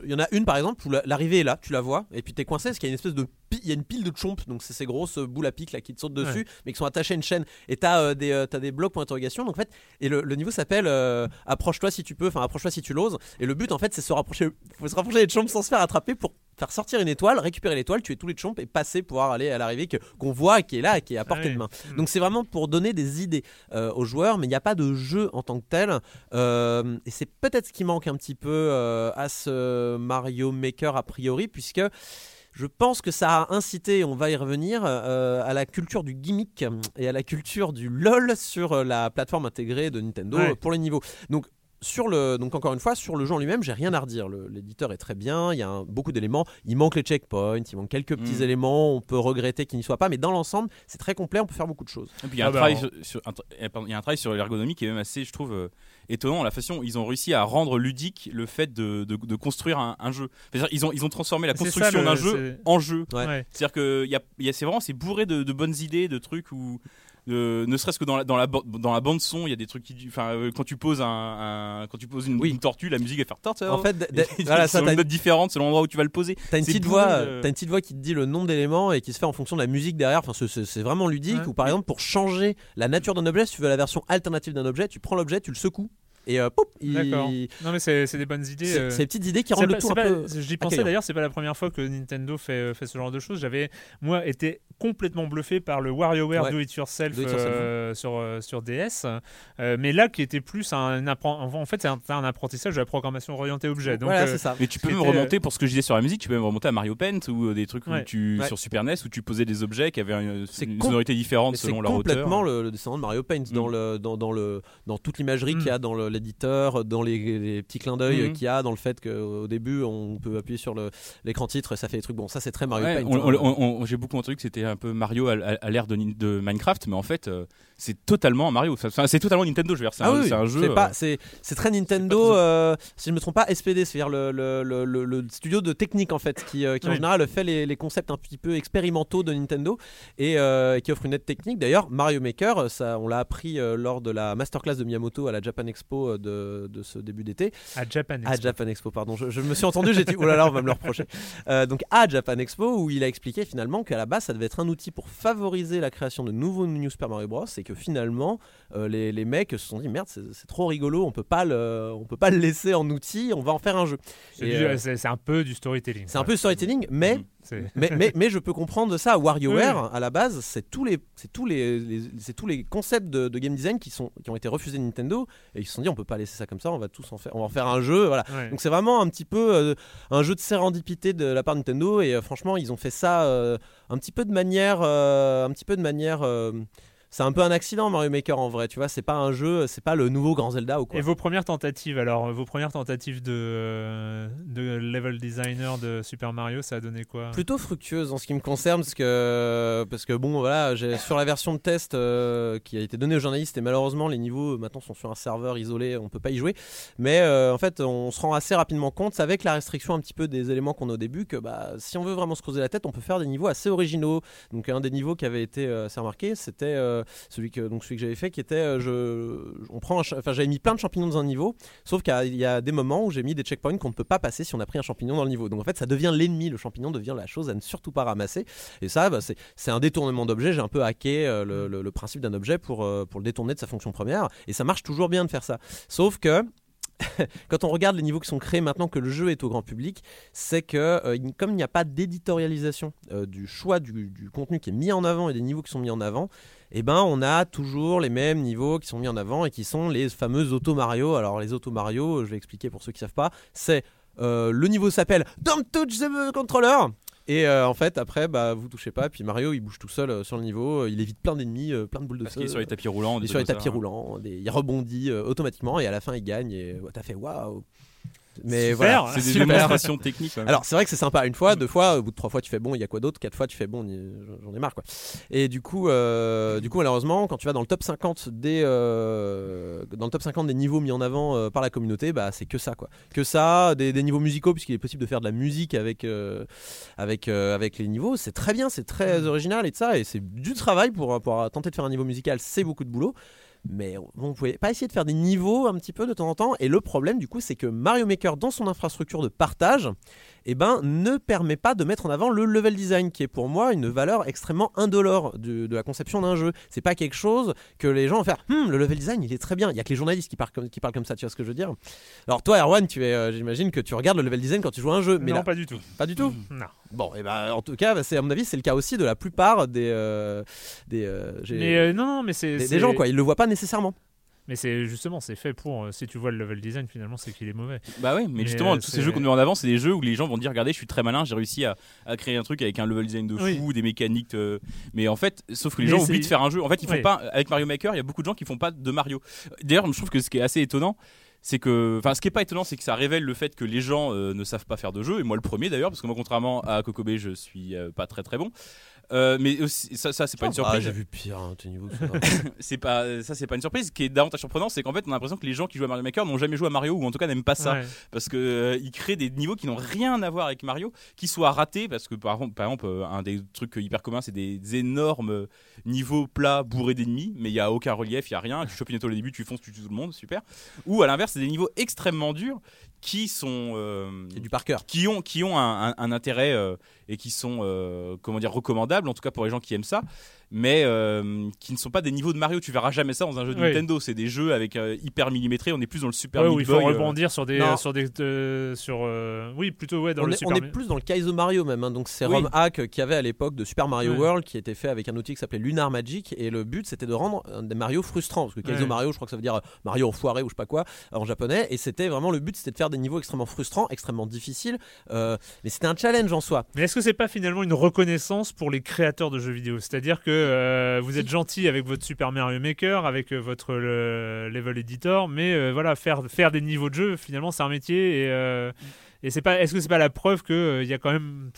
Il y en a une par exemple où l'arrivée est là, tu la vois, et puis t'es coincé parce qu'il y a une espèce de il y a une pile de chomp, donc c'est ces grosses boules à pic là qui te sautent dessus, mais qui sont attachées à une chaîne. Et t'as euh, des, as des blocs pour interrogation. Donc en fait, et le, niveau s'appelle euh, approche-toi si tu peux, enfin approche-toi si tu l'oses. Et le but en fait, c'est se rapprocher, faut se rapprocher des chomps sans se faire attraper pour faire sortir une étoile, récupérer l'étoile, tuer tous les chomps et passer pouvoir aller à l'arrivée qu'on voit qui est là, qui est à portée de main. Hmm. Donc c'est vraiment pour donner des idées euh, aux joueurs, mais il n'y a pas de jeu en tant que tel. et c'est peut-être ce qui manque un petit peu à ce Mario Maker a priori, puisque je pense que ça a incité, on va y revenir, euh, à la culture du gimmick et à la culture du LOL sur euh, la plateforme intégrée de Nintendo pour les niveaux. Donc sur le, donc encore une fois, sur le jeu en lui-même, j'ai rien à redire. L'éditeur est très bien, il y a beaucoup d'éléments. Il manque les checkpoints, il manque quelques petits mm. éléments. On peut regretter qu'il n'y soit pas, mais dans l'ensemble, c'est très complet. On peut faire beaucoup de choses. il y a un, travail sur, l'ergonomie qui est même assez, je trouve, euh, étonnant. La façon ils ont réussi à rendre ludique le fait de, construire un, jeu. Ils ont, ils ont transformé la construction d'un jeu en jeu. C'est-à-dire que c'est vraiment c'est bourré de, de, bonnes idées, de trucs où ne serait-ce que dans la, dans la, dans la bande son, il y a des trucs qui, enfin, euh, quand tu poses un, quand tu poses une, tortue, la musique va faire tortue. En fait, voilà, ça, une note différente selon l'endroit où tu vas le poser. T'as une petite voix, euh, as une petite voix qui te dit le nombre d'éléments et qui se fait en fonction de la musique derrière. Enfin, c'est vraiment ludique. Ou par exemple, pour changer la nature d'un objet, si tu veux la version alternative d'un objet, tu prends l'objet, tu le secoues et euh, D'accord. Non mais c'est des bonnes idées. C'est euh. des petites idées qui rendent le tout un peu. J'y pensais d'ailleurs, c'est pas la première fois que Nintendo fait, fait ce genre de choses. J'avais moi été complètement bluffé par le WarioWare Do It Yourself, euh, sur, euh, sur DS, euh, mais là qui était plus un en fait c'est un, apprentissage de la programmation orientée objet. Donc, voilà, ça. Mais tu peux me remonter pour ce que je disais sur la musique, tu peux me remonter à Mario Paint ou des trucs où tu, sur Super NES où tu posais des objets qui avaient une, sonorité différente selon leur hauteur. C'est complètement le, descendant de Mario Paint dans, mm. le, dans, dans, le, dans toute l'imagerie qu'il y a mm. dans l'éditeur, dans les, petits clins d'œil mm. qu'il y a, dans le fait qu'au début on peut appuyer sur l'écran titre et ça fait des trucs. Bon, ça c'est très Mario. J'ai beaucoup entendu que c'était un peu Mario à, l'ère de, de, Minecraft, mais en fait, euh, c'est totalement Mario. c'est totalement Nintendo, je veux dire. C'est ah un, un, jeu. Euh, c'est très Nintendo, euh, si je ne me trompe pas, SPD, c'est-à-dire le, le, le, studio de technique en fait, qui, qui en général fait les, les, concepts un petit peu expérimentaux de Nintendo et qui offre une aide technique. D'ailleurs, Mario Maker, ça, on l'a appris lors de la masterclass de Miyamoto à la Japan Expo de, de ce début d'été. À Japan Expo. À Japan Expo, pardon. Je, me suis entendu, j'ai dit, oh là là, on va me le reprocher. donc à Japan Expo, où il a expliqué finalement qu'à la base, ça devait être un outil pour favoriser la création de nouveaux New Super Mario Bros. et que finalement, euh, les, les, mecs se sont dit merde, c'est trop rigolo, on peut pas le, on peut pas le laisser en outil, on va en faire un jeu. Euh, c'est un peu du storytelling. C'est un peu du storytelling, mais mm. mais, mais, mais, je peux comprendre ça. WarioWare, à la base, c'est tous les, c'est tous les, c'est tous les concepts de, game design qui sont, qui ont été refusés de Nintendo et ils se sont dit on peut pas laisser ça comme ça, on va tous en faire, on va en faire un jeu, voilà. Donc c'est vraiment un petit peu euh, un jeu de sérendipité de la part de Nintendo et euh, franchement ils ont fait ça euh, un petit peu de manière, un petit peu de manière c'est un peu un accident Mario Maker en vrai, tu vois, c'est pas un jeu, c'est pas le nouveau grand Zelda ou quoi. Et vos premières tentatives alors, vos premières tentatives de, de level designer de Super Mario, ça a donné quoi? Plutôt fructueuse en ce qui me concerne, parce que, parce que bon, voilà, sur la version de test euh, qui a été donnée aux journalistes, et malheureusement les niveaux maintenant sont sur un serveur isolé, on peut pas y jouer, mais euh, en fait on se rend assez rapidement compte, avec la restriction un petit peu des éléments qu'on a au début, que bah, si on veut vraiment se creuser la tête, on peut faire des niveaux assez originaux. Donc un des niveaux qui avait été euh, assez remarqué, c'était celui que donc celui que j'avais fait qui était euh, je on prend enfin j'avais mis plein de champignons dans un niveau sauf qu'il y, a des moments où j'ai mis des checkpoints qu'on ne peut pas passer si on a pris un champignon dans le niveau. Donc en fait ça devient l'ennemi le champignon devient la chose à ne surtout pas ramasser. Et ça bah, c'est un détournement d'objet. J'ai un peu hacké euh, le, le, principe d'un objet pour, euh, pour le détourner de sa fonction première. Et ça marche toujours bien de faire ça. Sauf que quand on regarde les niveaux qui sont créés maintenant que le jeu est au grand public, c'est que comme il n'y a pas d'éditorialisation du choix du, contenu qui est mis en avant et des niveaux qui sont mis en avant, eh ben on a toujours les mêmes niveaux qui sont mis en avant et qui sont les fameux auto Mario. Alors les auto Mario, je vais expliquer pour ceux qui ne savent pas, c'est euh, le niveau s'appelle Don't touch the controller et euh, en fait, après, bah, vous touchez pas. Puis Mario, il bouge tout seul euh, sur le niveau. Euh, il évite plein d'ennemis, plein de boules de feu. Parce est sur les tapis roulants. Il est sur les tapis roulants. il rebondit automatiquement et à la fin, il gagne. Et t'as fait waouh. Mais voilà, c'est des démonstrations techniques. Alors c'est vrai que c'est sympa. Une fois, deux fois, au bout de trois fois, tu fais bon. Il y a quoi d'autre? Quatre fois, tu fais bon. J'en ai marre quoi. Et du coup, euh, du coup, malheureusement, quand tu vas dans le top 50 des euh, dans le top 50 des niveaux mis en avant euh, par la communauté, bah c'est que ça quoi. Que ça, des, niveaux musicaux puisqu'il est possible de faire de la musique avec avec avec les niveaux. C'est très bien, c'est très mm. original et de ça. Et c'est du travail pour pour tenter de faire un niveau musical. C'est beaucoup de boulot. Mais vous pouvez pas essayer de faire des niveaux un petit peu de temps en temps. Et le problème, du coup, c'est que Mario Maker, dans son infrastructure de partage, eh ben, ne permet pas de mettre en avant le level design, qui est pour moi une valeur extrêmement indolore de, la conception d'un jeu. C'est pas quelque chose que les gens vont faire. Hum, le level design, il est très bien. Il y a que les journalistes qui parlent comme, qui parlent comme ça. Tu vois ce que je veux dire Alors toi, Erwan, tu es, euh, j'imagine que tu regardes le level design quand tu joues à un jeu. Mais non, pas du tout. Pas du tout. Non. Bon, et eh ben, en tout cas, c'est à mon avis, c'est le cas aussi de la plupart des euh, des. Euh, mais non, non, mais c'est des, des gens quoi. Ils le voient pas nécessairement. Mais c'est justement, c'est fait pour. Euh, si tu vois le level design, finalement, c'est qu'il est mauvais. Bah oui, mais, justement, euh, tous ces jeux qu'on met en avant, c'est des jeux où les gens vont dire regardez, je suis très malin, j'ai réussi à, à, créer un truc avec un level design de fou, des mécaniques. Euh, mais en fait, sauf que les gens oublient de faire un jeu. En fait, ils font pas. Avec Mario Maker, il y a beaucoup de gens qui font pas de Mario. D'ailleurs, je trouve que ce qui est assez étonnant, c'est que, enfin, ce qui est pas étonnant, c'est que ça révèle le fait que les gens ne savent pas faire de jeu, et moi le premier d'ailleurs, parce que moi, contrairement à Kokobé, je suis pas très très bon. Euh, mais aussi, ça, ça c'est pas une surprise. j'ai vu pire, hein, niveau. c'est pas, ça, c'est pas une surprise. Ce qui est davantage surprenant, c'est qu'en fait, on a l'impression que les gens qui jouent à Mario Maker n'ont jamais joué à Mario ou en tout cas n'aiment pas ça, parce que euh, ils créent des niveaux qui n'ont rien à voir avec Mario, qui soient ratés, parce que par, par exemple, euh, un des trucs hyper communs, c'est des énormes niveaux plats bourrés d'ennemis, mais il y a aucun relief, il y a rien. Tu chopes une étoile au début, tu fonces, tu tues tout le monde, super. Ou à l'inverse, c'est des niveaux extrêmement durs qui sont du par cœur, qui ont qui ont un, un intérêt et qui sont euh, comment dire recommandables en tout cas pour les gens qui aiment ça mais euh, qui ne sont pas des niveaux de Mario. Tu verras jamais ça dans un jeu de Nintendo. C'est des jeux avec euh, hyper millimétré on est plus dans le Super ouais, il faut rebondir sur des sur des sur oui plutôt ouais dans on le est, Super on est plus dans le Kaizo Mario même hein. donc c'est ROM hack qu'il y avait à l'époque de Super Mario World qui était fait avec un outil qui s'appelait Lunar Magic. Et le but c'était de rendre des Mario frustrants. Parce que Kaizo Mario je crois que ça veut dire Mario enfoiré ou je sais pas quoi en japonais. Et c'était vraiment le but c'était de faire des niveaux extrêmement frustrants extrêmement difficiles mais c'était un challenge en soi. Est-ce que c'est pas finalement une reconnaissance pour les créateurs de jeux vidéo? C'est-à-dire que euh, vous êtes gentil avec votre Super Mario Maker, avec euh, votre level editor, mais euh, voilà, faire, faire des niveaux de jeu, finalement, c'est un métier. Et, et c'est pas, est-ce que c'est pas la preuve qu'il y a quand même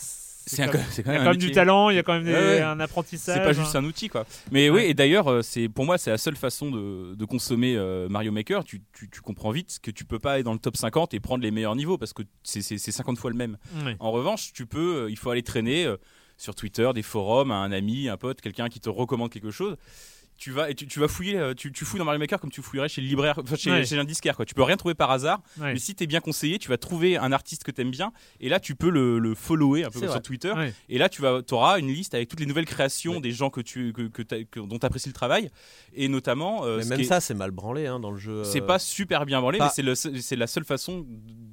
c'est quand, quand, même, du talent, il y a quand même un apprentissage. C'est pas juste un outil quoi. Mais oui, et d'ailleurs, c'est pour moi c'est la seule façon de, de consommer euh, Mario Maker. Tu, tu, tu, comprends vite que tu peux pas aller dans le top 50 et prendre les meilleurs niveaux parce que c'est 50 fois le même. En revanche, tu peux, il faut aller traîner sur Twitter, des forums, un ami, un pote, quelqu'un qui te recommande quelque chose tu vas et tu, vas fouiller euh, tu, tu, fouilles dans Mario Maker comme tu fouillerais chez le libraire chez, chez un disquaire quoi tu peux rien trouver par hasard mais si tu es bien conseillé tu vas trouver un artiste que tu aimes bien et là tu peux le, le follower un peu comme sur Twitter et là tu vas auras une liste avec toutes les nouvelles créations des gens que tu que, que, dont tu apprécies le travail et notamment euh, mais même ça c'est mal branlé hein, dans le jeu c'est euh. pas super bien branlé mais c'est c'est la seule façon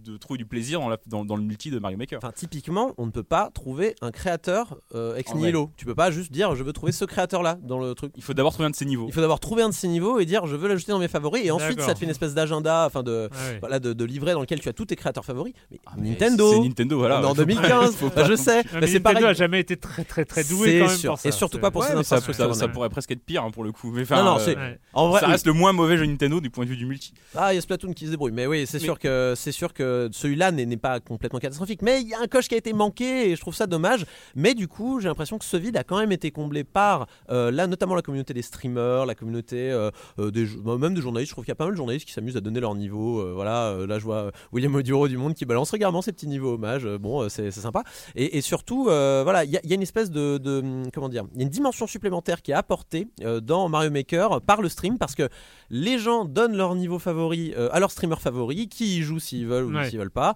de trouver du plaisir dans, dans, le multi de Mario Maker. Enfin, typiquement, on ne peut pas trouver un créateur euh, ex nihilo. Tu peux pas juste dire je veux trouver ce créateur-là dans le truc. Il faut d'abord trouver un de ses niveaux. Il faut d'abord trouver un de ses niveaux et dire je veux l'ajouter dans mes favoris. Et ensuite, ça te fait une espèce d'agenda, enfin de, voilà, de, livret dans lequel tu as tous tes créateurs favoris. Mais, ah, Nintendo. C'est Nintendo, voilà. en 2015, je sais. mais, c'est pareil. a jamais été très très très doué quand même sûr. pour ça. Et surtout pas pour ça, ça, pourrait presque être pire hein, pour le coup. Mais non, non, c'est en vrai, ça reste le moins mauvais jeu Nintendo du point de vue du multi. Ah, il y a Splatoon qui se débrouille. Mais oui, c'est sûr que c'est sûr que celui-là n'est pas complètement catastrophique. Mais il y a un coche qui a été manqué et je trouve ça dommage. Mais du coup, j'ai l'impression que ce vide a quand même été comblé par euh, là, notamment la communauté des streamers, la communauté euh, euh, des, bah, même des journalistes. Je trouve qu'il y a pas mal de journalistes qui s'amusent à donner leur niveau. voilà, là, je vois William Oduro du Monde qui balance régulièrement ses petits niveaux hommages. bon, c'est sympa. Et, surtout, voilà, il y, a une espèce de, de comment dire, il y a une dimension supplémentaire qui est apportée dans Mario Maker par le stream parce que les gens donnent leur niveau favori à leur streamer favori, qui y joue s'ils veulent ou s'ils veulent pas,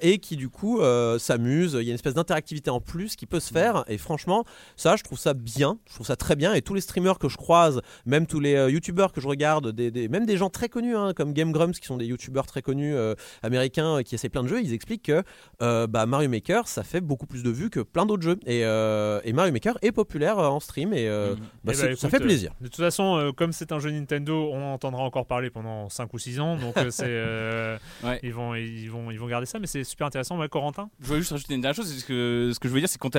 et qui du coup s'amusent. Il y a une espèce d'interactivité en plus qui peut se faire. Et franchement, ça, je trouve ça bien. Je trouve ça très bien. Et tous les streamers que je croise, même tous les youtubeurs que je regarde, des, même des gens très connus hein, comme Game Grumps, qui sont des youtubeurs très connus américains qui essaient plein de jeux, ils expliquent que bah, Mario Maker, ça fait beaucoup plus de vues que plein d'autres jeux. Et, et, Mario Maker est populaire en stream et, mmh. bah, eh ben, ça fait plaisir. de toute façon, comme c'est un jeu Nintendo, on en entendra encore parler pendant 5 ou 6 ans. Donc c'est, ils, vont, ils, vont, ils vont garder ça. Mais c'est super intéressant. Ouais, Corentin? Je voulais juste rajouter une dernière chose. Ce que, ce que je veux dire, c'est quand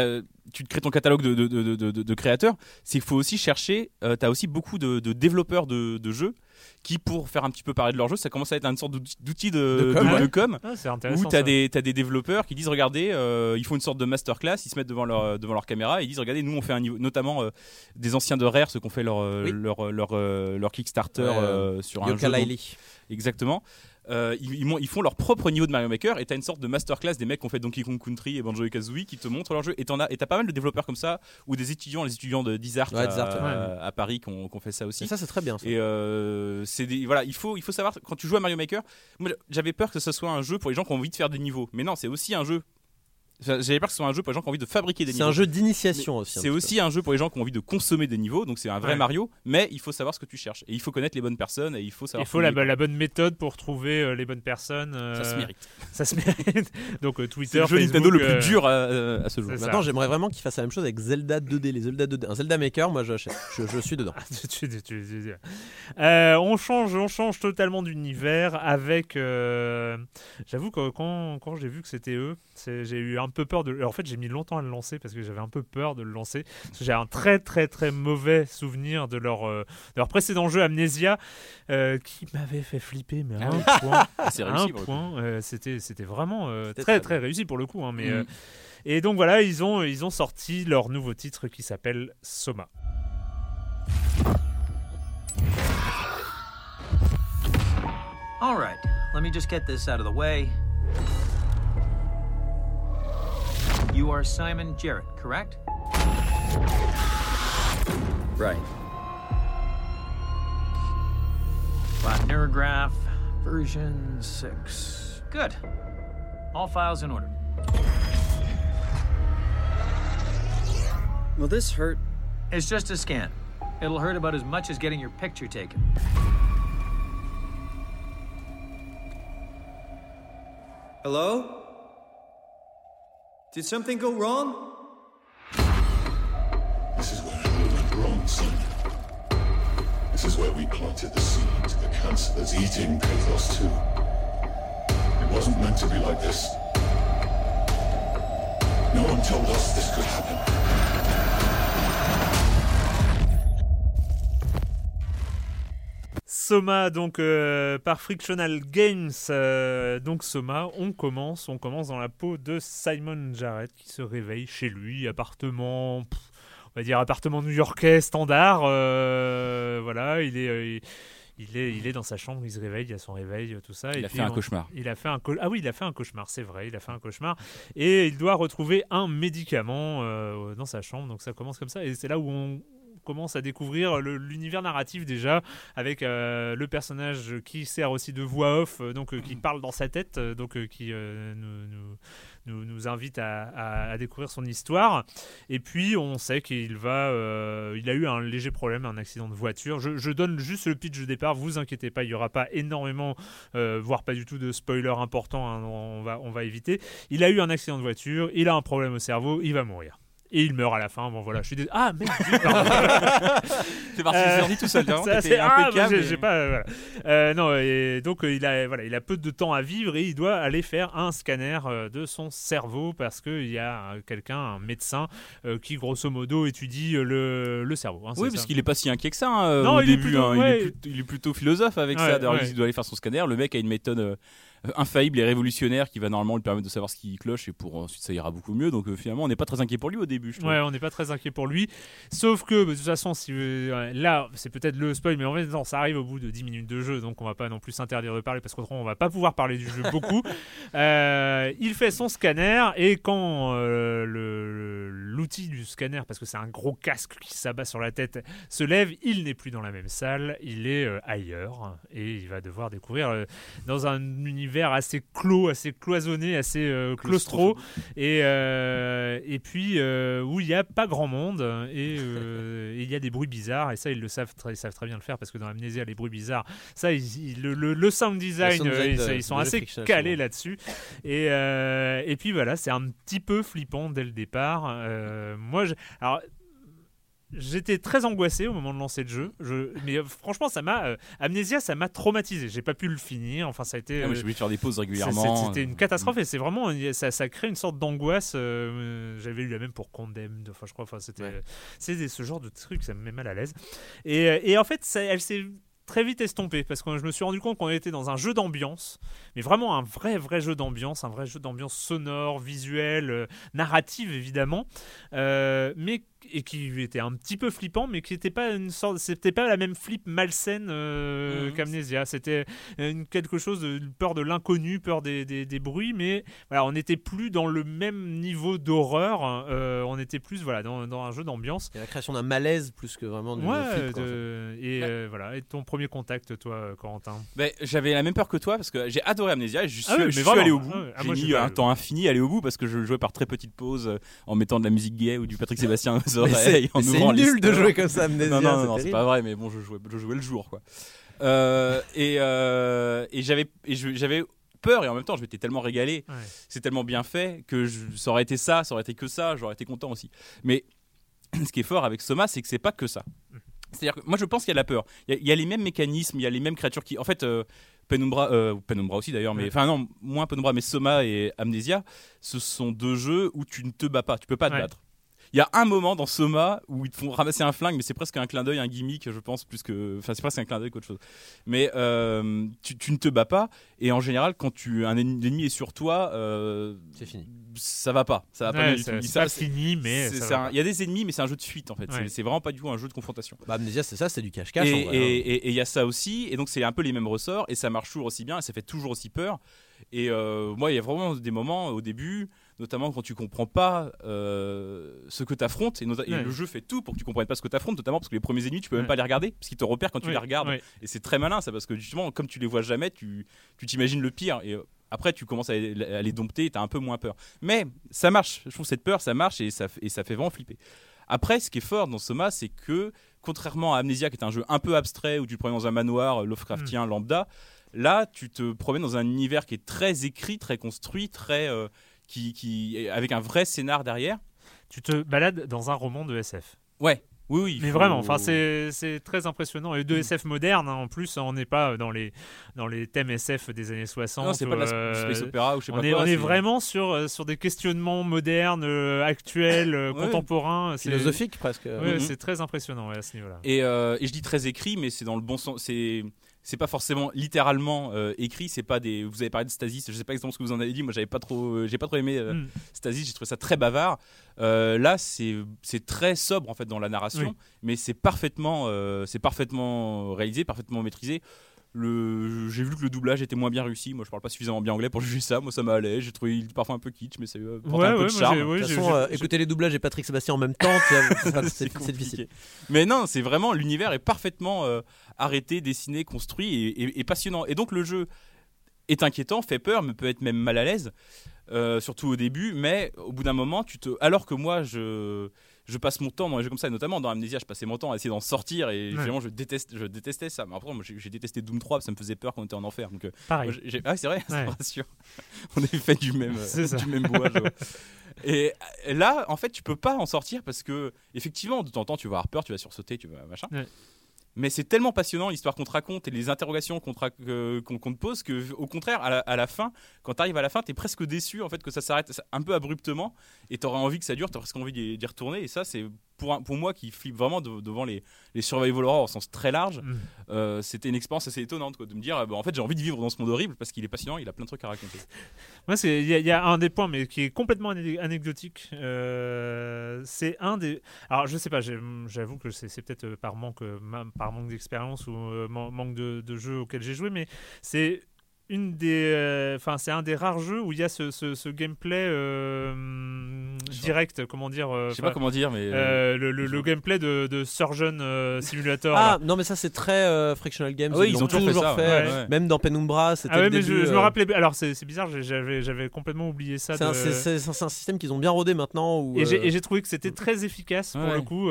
tu crées ton catalogue de, de, de, de créateurs, c'est qu'il faut aussi chercher. Tu as aussi beaucoup de, développeurs de, jeux qui, pour faire un petit peu parler de leur jeu, ça commence à être une sorte d'outil de, de, com, ah, où tu as, des, as des développeurs qui disent regardez, euh, ils font une sorte de masterclass, ils se mettent devant leur, devant leur caméra et ils disent regardez, nous on fait un niveau, notamment euh, des anciens de Rare, ceux qui ont fait leur, euh, leur, leur, leur, Kickstarter sur un jeu. Exactement. Euh, ils, font leur propre niveau de Mario Maker et t'as une sorte de masterclass des mecs qui ont fait Donkey Kong Country et Banjo Kazooie qui te montrent leur jeu. Et t'as pas mal de développeurs comme ça ou des étudiants les étudiants de Dizart à, Paris qui ont, fait ça aussi. Et ça c'est très bien et euh, c'est voilà il faut il faut savoir quand tu joues à Mario Maker j'avais peur que ce soit un jeu pour les gens qui ont envie de faire des niveaux. Mais non c'est aussi un jeu j'avais peur que ce soit un jeu pour les gens qui ont envie de fabriquer des niveaux. C'est un jeu d'initiation aussi. C'est aussi un jeu pour les gens qui ont envie de consommer des niveaux, donc c'est un vrai Mario, mais il faut savoir ce que tu cherches. Et il faut connaître les bonnes personnes et il faut savoir. Il faut la, la, bonne méthode pour trouver euh, les bonnes personnes. Euh, ça se mérite. Ça se mérite. donc euh, Twitter, le jeu Nintendo le plus dur à, ce jour. Maintenant, j'aimerais vraiment qu'il fasse la même chose avec Zelda 2D, les Zelda 2D. Un Zelda Maker, moi je, je, suis dedans. on, change, on change totalement d'univers avec. J'avoue que quand, quand j'ai vu que c'était eux, j'ai eu un peu peur de. En fait, j'ai mis longtemps à le lancer parce que j'avais un peu peur de le lancer. J'ai un très très très mauvais souvenir de leur, euh, leur précédent jeu Amnesia euh, qui m'avait fait flipper, mais à un ah point. Ah, c'est réussi. Un point. Euh, c'était c'était vraiment très très réussi pour le coup. Hein, mais, mm. et donc voilà, ils ont, ils ont sorti leur nouveau titre qui s'appelle Soma. All right, let me just get this out of the way. You are Simon Jarrett, correct? Right. Flat Neurograph, version 6. Good. All files in order. Will this hurt? It's just a scan. It'll hurt about as much as getting your picture taken. Hello? Did something go wrong? This is where it went wrong, son. This is where we planted the seed to the cancer that's eating Pathos too. It wasn't meant to be like this. No one told us this could happen. Soma donc euh, par Frictional Games. Euh, donc Soma, on commence, on commence dans la peau de Simon Jarrett qui se réveille chez lui, appartement, on va dire appartement new-yorkais standard. Euh, voilà, il est. il est, il est dans sa chambre, il se réveille, il y a son réveil, tout ça. Il a fait un cauchemar. Il a fait un ah oui, il a fait un cauchemar, c'est vrai, il a fait un cauchemar et il doit retrouver un médicament dans sa chambre. Donc ça commence comme ça et c'est là où on commence à découvrir l'univers narratif déjà avec le personnage qui sert aussi de voix off, donc qui parle dans sa tête, donc qui nous invite à, découvrir son histoire. Et puis, on sait qu'il euh, a eu un léger problème, un accident de voiture. Je, donne juste le pitch de départ. Vous inquiétez pas, il y aura pas énormément, euh, voire pas du tout de spoiler important. Hein, on va éviter. Il a eu un accident de voiture. Il a un problème au cerveau. Il va mourir et il meurt à la fin. Bon voilà, je suis Ah merde C'est parti, euh, dit tout seul. C'est ah, j'ai pas. Euh, euh, non, et donc il a voilà, il a peu de temps à vivre et il doit aller faire un scanner de son cerveau parce qu'il y a quelqu'un, un médecin, qui grosso modo étudie le, le cerveau. Hein, oui, parce qu'il est pas si inquiet que ça hein, non, au il début. Est plutôt, hein, il, est plutôt, philosophe avec ça. D'ailleurs, il doit aller faire son scanner. Le mec a une méthode euh, infaillible et révolutionnaire qui va normalement lui permettre de savoir ce qui cloche et pour ensuite ça ira beaucoup mieux. Donc euh, finalement, on n'est pas très inquiet pour lui au début. Je ouais, on n'est pas très inquiet pour lui. Sauf que de toute façon, si là, c'est peut-être le spoil, mais en fait, non, ça arrive au bout de 10 minutes de jeu, donc on va pas non plus s'interdire de parler parce qu'autrement, on va pas pouvoir parler du jeu beaucoup. Euh, il fait son scanner et quand l'outil du scanner, parce que c'est un gros casque qui s'abat sur la tête, se lève, il n'est plus dans la même salle, il est ailleurs et il va devoir découvrir dans un univers assez clos, assez cloisonné, assez euh, claustro, et, euh, et puis euh, où il n'y a pas grand monde et il y a des bruits bizarres. Et ça ils le savent très, ils savent très bien le faire parce que dans Amnesia les bruits bizarres ça le, le, sound design, ils, sont assez calés là-dessus. Et, et puis voilà c'est un petit peu flippant dès le départ. Moi je, alors J'étais très angoissé au moment de lancer le jeu. Je, mais euh, franchement, ça m'a euh, Amnesia, ça m'a traumatisé. J'ai pas pu le finir. Enfin, ça a été. Ah, j'ai oublié de faire des pauses régulièrement. C'était une catastrophe et c'est vraiment ça, ça crée une sorte d'angoisse. Euh, j'avais eu la même pour Condemned. Enfin, je crois. Enfin, c'était c'est ce genre de truc. Ça me met mal à l'aise. Et, et en fait, ça, elle s'est très vite estompé parce que je me suis rendu compte qu'on était dans un jeu d'ambiance, mais vraiment un vrai vrai jeu d'ambiance, un vrai jeu d'ambiance sonore, visuel, narrative évidemment, mais et qui était un petit peu flippant, mais qui n'était pas une sorte, c'était pas la même flip malsaine euh, mhm. qu'Amnesia. C'était quelque chose de peur de l'inconnu, peur des, des, bruits, mais voilà, on n'était plus dans le même niveau d'horreur. Euh, on était plus voilà dans, dans un jeu d'ambiance. la création d'un malaise plus que vraiment ouais, et euh, voilà. Et ton premier contact, toi, Corentin? Ben, j'avais la même peur que toi parce que j'ai adoré Amnesia. Je suis, ah je suis allé au bout. Ah j'ai mis un temps infini à aller au bout parce que je jouais par très petites pauses en mettant de la musique gay ou du Patrick Sébastien c'est nul de jouer comme ça, Amnesia. Non, non, non, c'est pas vrai, mais bon, je jouais, je jouais le jour, quoi. Euh, et euh, et j'avais j'avais peur et en même temps je m'étais tellement régalé. C'est tellement bien fait que ça aurait été ça ça aurait été que ça j'aurais été content aussi. Mais ce qui est fort avec Soma c'est que c'est pas que ça. C'est-à-dire que moi je pense qu'il y a la peur. Il y, a les mêmes mécanismes il y a les mêmes créatures qui en fait euh, Penumbra, euh, Penumbra aussi d'ailleurs, mais enfin non, moins Penumbra, mais Soma et Amnesia, ce sont deux jeux où tu ne te bats pas, tu peux pas te battre. Il y a un moment dans Soma où ils te font ramasser un flingue, mais c'est presque un clin d'œil, un gimmick, je pense, plus que. Enfin, c'est presque un clin d'œil qu'autre chose. Mais euh, tu, ne te bats pas, et en général, quand tu, un ennemi est sur toi, euh, c'est fini. Ça va pas. Ça va pas C'est pas fini, mais. Il y a des ennemis, mais c'est un jeu de fuite en fait. C'est vraiment pas du tout un jeu de confrontation. Bah, Amnesia, c'est ça, c'est du cache-cache. Hein. Et il y a ça aussi, et donc c'est un peu les mêmes ressorts, et ça marche toujours aussi bien, et ça fait toujours aussi peur. Et euh, moi, il y a vraiment des moments au début notamment quand tu comprends pas euh, ce que tu affrontes et, le jeu fait tout pour que tu comprennes pas ce que tu affrontes notamment parce que les premiers ennemis tu peux même pas les regarder parce qu'ils te repèrent quand tu les regardes. et c'est très malin ça parce que justement comme tu les vois jamais tu t'imagines le pire et euh, après tu commences à, les dompter et tu as un peu moins peur. Mais ça marche. Je trouve cette peur ça marche et ça, et ça fait vraiment flipper. Après ce qui est fort dans Soma c'est que contrairement à Amnesia qui est un jeu un peu abstrait où tu te promènes dans un manoir euh, Lovecraftien mm. lambda là tu te promènes dans un univers qui est très écrit très construit très qui, qui, avec un vrai scénar derrière. Tu te balades dans un roman de SF. Ouais, oui, oui. Mais vraiment, enfin, c'est très impressionnant. Et de SF moderne, hein, en plus, on n'est pas dans les, dans les thèmes SF des années 60. Non, c'est pas de la euh, space opéra ou je sais on pas est, quoi, On est, vraiment sur, euh, sur des questionnements modernes, euh, actuels, contemporains. Philosophiques presque. Ouais, C'est très impressionnant à ce niveau-là. Et, et, je dis très écrit, mais c'est dans le bon sens. C'est c'est pas forcément littéralement euh, écrit c'est pas des vous avez parlé de Stasis je sais pas exactement ce que vous en avez dit moi j'avais pas trop euh, j'ai pas trop aimé euh, mm. Stasis j'ai trouvé ça très bavard. Là c'est c'est très sobre en fait dans la narration mais c'est parfaitement c'est parfaitement réalisé parfaitement maîtrisé Le, j'ai vu que le doublage était moins bien réussi. Moi, je parle pas suffisamment bien anglais pour juger ça. Moi, ça m'allait. J'ai trouvé il parfois un peu kitsch, mais c'est euh, ouais, un peu de charme. de toute façon, euh, écouter les doublages et Patrick Sébastien en même temps, c'est, difficile. Mais non, c'est vraiment l'univers est parfaitement euh, arrêté, dessiné, construit et, passionnant. Et donc le jeu est inquiétant, fait peur, mais peut être même mal à l'aise, surtout au début. Mais au bout d'un moment, tu te, alors que moi, je je passe mon temps dans les jeux comme ça, et notamment dans Amnesia, je passais mon temps à essayer d'en sortir et vraiment je, déteste, je détestais ça. Mais après, j'ai détesté Doom 3, ça me faisait peur quand on était en enfer. Donc, euh, Pareil. ah, c'est vrai, me rassure. on est fait du même, du même bois. Et là, en fait, tu peux pas en sortir parce que, effectivement, de temps en temps, tu vas avoir peur, tu vas sursauter, tu vas machin mais c'est tellement passionnant l'histoire qu'on te raconte et les interrogations qu'on te, te, pose que au contraire à la, fin quand tu arrives à la fin tu es presque déçu en fait que ça s'arrête un peu abruptement et tu envie que ça dure tu presque envie d'y retourner. Et ça c'est pour, pour moi qui flippe vraiment devant les, les survival horror au sens très large mm. euh, c'était une expérience assez étonnante quoi, de me dire euh, bah, en fait j'ai envie de vivre dans ce monde horrible parce qu'il est passionnant il a plein de trucs à raconter moi il y, a un des points mais qui est complètement anecdotique euh, c'est un des alors je sais pas j'avoue que c'est peut-être par manque par manque d'expérience ou manque de, de jeux auxquels j'ai joué mais c'est une des, euh, enfin c'est un des rares jeux où il y a ce, ce, gameplay euh, direct, comment dire. Euh, je sais pas comment dire, mais le, le, gameplay de, de Surgeon Simulator. Ah non, mais ça c'est très frictional games. Oui, ils, ont, toujours fait, fait même dans Penumbra. C'était ah ouais, mais je, me rappelais. Alors c'est bizarre, j'avais j'avais complètement oublié ça. C'est un, système qu'ils ont bien rodé maintenant. Où, et j'ai trouvé que c'était très efficace pour le coup.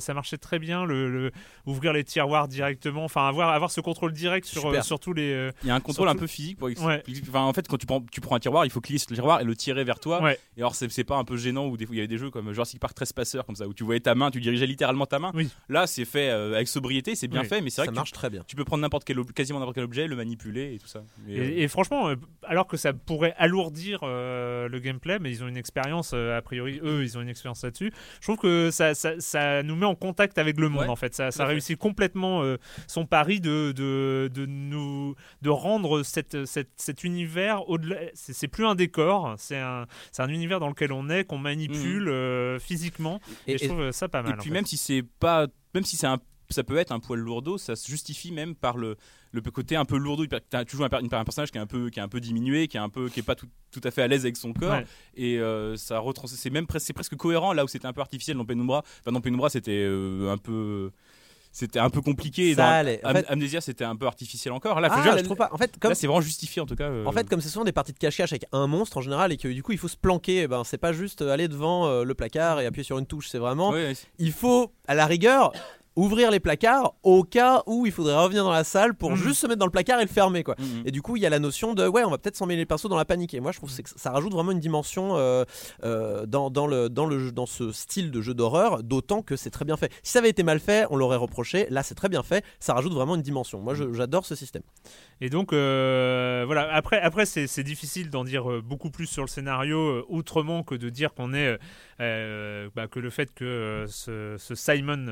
ça marchait très bien, le, ouvrir les tiroirs directement, enfin avoir avoir ce contrôle direct sur sur tous les. Il y a un contrôle un peu physique pour enfin, en fait quand tu prends tu prends un tiroir il faut cliquer sur le tiroir et le tirer vers toi. Et alors c'est pas un peu gênant où des il y avait des jeux comme Jurassic Park Trespasseur comme ça où tu voyais ta main tu dirigeais littéralement ta main. Là c'est fait euh, avec sobriété c'est bien fait mais c'est vrai ça que marche tu, très bien. tu peux prendre n'importe quel quasiment n'importe quel objet le manipuler et tout ça. Et, euh, franchement euh, alors que ça pourrait alourdir le gameplay mais ils ont une expérience a priori eux ils ont une expérience là-dessus. Je trouve que ça, ça, nous met en contact avec le monde en fait. Ça, ça réussit complètement son pari de, de, de nous de rendre cette, cette cet univers au-delà. C'est plus un décor, c'est un, un univers dans lequel on est, qu'on manipule mhm. euh, physiquement. Et, je trouve ça pas mal. Et puis même si c'est pas, même si c'est un ça peut être un poil lourdeau, ça se justifie même par le, le côté un peu lourdeau. Tu joues un, un, personnage qui est un peu, qui est un peu diminué, qui est un peu, qui est pas tout, tout à fait à l'aise avec son corps, et euh, ça c'est même presque, presque cohérent là où c'était un peu artificiel dans Penumbra. Enfin, dans Penumbra, c'était euh, un peu c'était un peu compliqué. Ça Amnesia, c'était un peu artificiel encore. Là, ah, je trouve pas. En fait, comme... c'est vraiment justifié en tout cas. En fait, comme c'est souvent des parties de cache-cache avec un monstre en général et que du coup il faut se planquer, eh ben c'est pas juste aller devant euh, le placard et appuyer sur une touche. C'est vraiment, il faut à la rigueur ouvrir les placards au cas où il faudrait revenir dans la salle pour mhm. juste se mettre dans le placard et le fermer quoi. Mhm. Et du coup il y a la notion de ouais on va peut-être s'en mêler les pinceaux dans la panique et moi je trouve que ça rajoute vraiment une dimension euh, euh, dans, dans, le, dans, le, dans ce style de jeu d'horreur d'autant que c'est très bien fait. Si ça avait été mal fait on l'aurait reproché, là c'est très bien fait, ça rajoute vraiment une dimension. Moi mhm. j'adore ce système. Et donc euh, voilà après, après c'est difficile d'en dire beaucoup plus sur le scénario outrement que de dire qu'on est bah, que le fait que ce, ce, Simon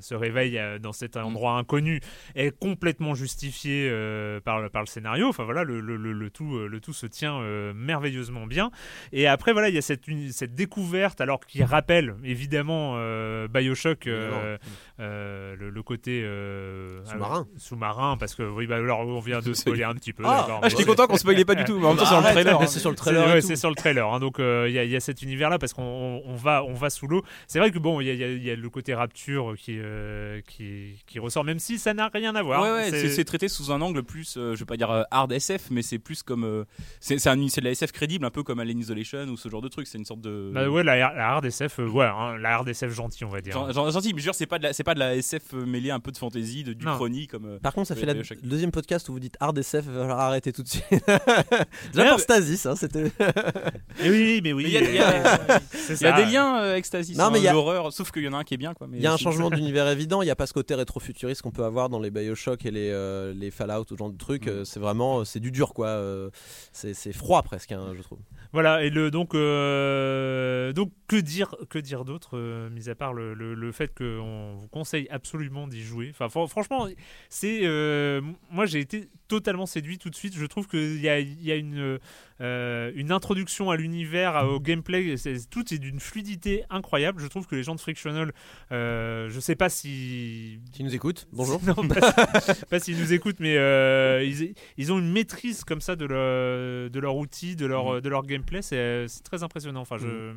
se réveille euh, dans cet mm. endroit inconnu est complètement justifié euh, par, le, par le scénario. Enfin voilà, le, le, le tout, euh, le tout se tient merveilleusement bien. Et après, voilà, il y a cette, cette découverte, alors qui rappelle évidemment Bioshock, le, côté sous-marin. sous-marin, parce que oui, bah, alors on vient de spoiler un petit peu. Ah, ah j'étais content qu'on spoilait pas du tout, mais en même temps, c'est dans le trailer. Hein. C'est sur le trailer. C'est sur le trailer. Hein, donc il y, y, a cet univers-là parce qu'on on va, on va sous l'eau. C'est vrai que bon, il y, y, a le côté rapture qui, euh, qui, qui, ressort, même si ça n'a rien à voir. Ouais, c'est traité sous un angle plus, euh, je vais pas dire euh, hard SF, mais c'est plus comme. c'est de la SF crédible, un peu comme Alien Isolation ou ce genre de truc. C'est une sorte de. Bah ouais, la, hard SF, ouais, hein, la hard SF gentille, on va dire. Gentil, mais jure, c'est pas, de la, pas de la SF mêlée un peu de fantasy, de, du chronique. Comme, Par contre, ça fait le deuxième podcast où vous dites hard SF, arrêter tout de suite. Déjà pour Stasis, hein, c'était. oui, mais oui. Il y a, des liens avec Stasis. Non, mais il y a l'horreur, sauf qu'il y en a un qui est bien. Il y a un changement d'univers évident, il n'y a pas ce côté rétro-futuriste qu'on peut avoir dans les Bioshock et les, euh, les Fallout, ou genre de trucs. Mm. Euh, c'est vraiment, c'est du dur, quoi. Euh, c'est froid presque, hein, je trouve. Voilà, et le, donc, donc que dire, que dire d'autre, mis à part le, le, fait qu'on vous conseille absolument d'y jouer? Enfin, franchement, c'est, moi j'ai été totalement séduit tout de suite. Je trouve qu'il y a, il y a une, euh, une introduction à l'univers, au gameplay, tout est d'une fluidité incroyable. Je trouve que les gens de Frictional, euh, je sais pas si. Qui nous écoutent Bonjour. non, pas, s'ils nous écoutent, mais euh, ils, ils, ont une maîtrise comme ça de, leur, de leur outil, de leur, mm. de leur gameplay. C'est très impressionnant. Enfin, je. Mm.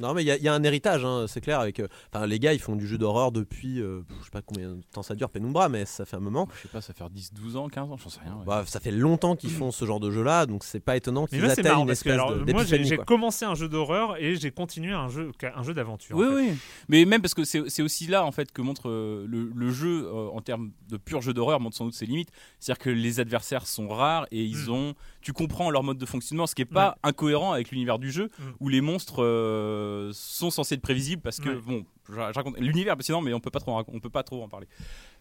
Non, mais il y, a un héritage, hein, c'est clair. Avec, euh, les gars, ils font du jeu d'horreur depuis, euh, je sais pas combien de temps ça dure, Penumbra, mais ça fait un moment. Je sais pas, ça fait 10, 12 ans, 15 ans, j'en sais rien. Bah, ça fait longtemps qu'ils font ce genre de jeu-là, donc c'est pas étonnant qu'ils atteignent une espèce de. Moi, j'ai commencé un jeu d'horreur et j'ai continué un jeu, un jeu d'aventure. Oui, oui. Mais même parce que c'est aussi là, en fait, que montre euh, le, jeu, en termes de pur jeu d'horreur, montre sans doute ses limites. C'est-à-dire que les adversaires sont rares et ils hmm. ont. Tu comprends leur mode de fonctionnement, ce qui est pas incohérent avec l'univers du jeu, hmm. où les monstres sont censés être prévisible parce que bon, je, raconte l'univers mais on peut pas trop, on peut pas trop en parler.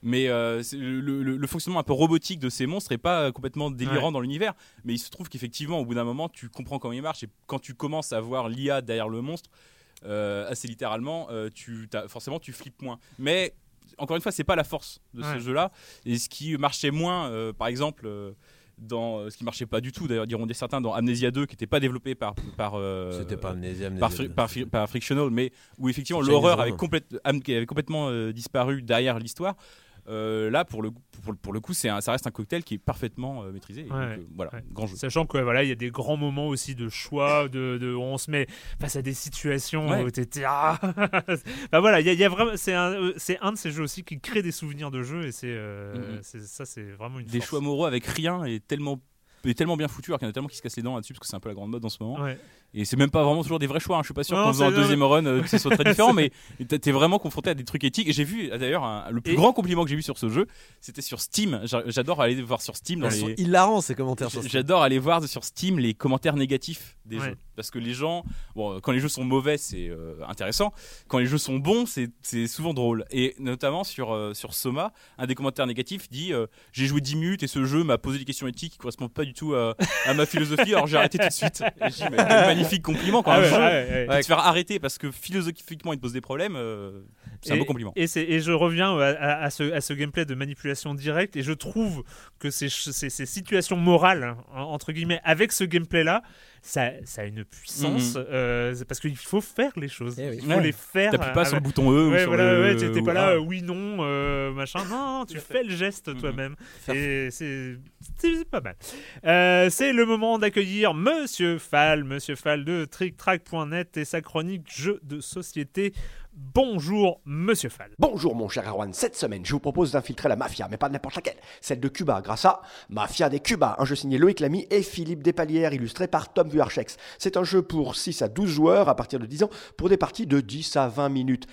Mais euh, le, fonctionnement un peu robotique de ces monstres est pas complètement délirant dans l'univers, mais il se trouve qu'effectivement au bout d'un moment tu comprends comment il marche et quand tu commences à voir l'IA derrière le monstre, euh, assez littéralement, euh, tu forcément tu flippes moins. Mais encore une fois, c'est pas la force de ce jeu-là. Et ce qui marchait moins, par exemple dans euh, ce qui marchait pas du tout d'ailleurs diront des certains dans Amnesia 2 qui n'était pas développé par par euh, c'était pas Amnesia, par, par, Frictional mais où effectivement l'horreur avait, avait, complètement euh, disparu derrière l'histoire euh, là, pour le, pour, pour le coup, c'est ça reste un cocktail qui est parfaitement euh, maîtrisé. Euh, voilà, grand jeu. Sachant que voilà, il y a des grands moments aussi de choix, de, de on se met face à des situations où t'étais ah bah voilà, il y, a vraiment, c'est un, c'est un de ces jeux aussi qui crée des souvenirs de jeu et c'est, mm-hmm. ça, c'est vraiment une. Des choix moraux avec rien et tellement est tellement bien foutu alors qu'il y en a tellement qui se cassent les dents là-dessus parce que c'est un peu la grande mode en ce moment. Et c'est même pas vraiment toujours des vrais choix. Hein. Je suis pas sûr qu'en faisant un deuxième run euh, que ce soit très différent, mais t'es vraiment confronté à des trucs éthiques. Et j'ai vu d'ailleurs le plus grand compliment que j'ai vu sur ce jeu, c'était sur Steam. J'adore aller voir sur Steam. Dans les... hilarants ces commentaires. J'adore aller voir sur Steam les commentaires négatifs des jeux parce que les gens, bon, quand les jeux sont mauvais, c'est euh, intéressant. Quand les jeux sont bons, c'est souvent drôle. Et notamment sur euh, sur Soma, un des commentaires négatifs dit j'ai joué 10 minutes et ce jeu m'a posé des questions éthiques qui correspondent pas du tout à, ma philosophie. Alors j'ai arrêté tout de suite. Et magnifique compliment quand ah te faire arrêter parce que philosophiquement il te pose des problèmes. Euh, c'est un beau compliment. Et, et, je reviens à, ce, à, ce, gameplay de manipulation directe et je trouve que ces, ces, ces situations morales, hein, entre guillemets, avec ce gameplay-là, ça, ça, a une puissance euh, parce qu'il faut faire les choses. Eh il faut les faire. T'appuies pas sur le bouton E. Ouais, ou voilà, t'es pas là, oui, non, euh, machin. Non, tu fais le geste mhm. toi-même. Et c'est pas mal. Euh, c'est le moment d'accueillir Monsieur Fall, Monsieur Fall de TrickTrack.net et sa chronique jeux de société. Bonjour, monsieur Fall. Bonjour, mon cher Erwan. Cette semaine, je vous propose d'infiltrer la mafia, mais pas n'importe laquelle. Celle de Cuba, grâce à Mafia des Cuba, un jeu signé Loïc Lamy et Philippe Despalières, illustré par Tom Vuarchex. C'est un jeu pour 6 à 12 joueurs à partir de 10 ans, pour des parties de 10 à 20 minutes.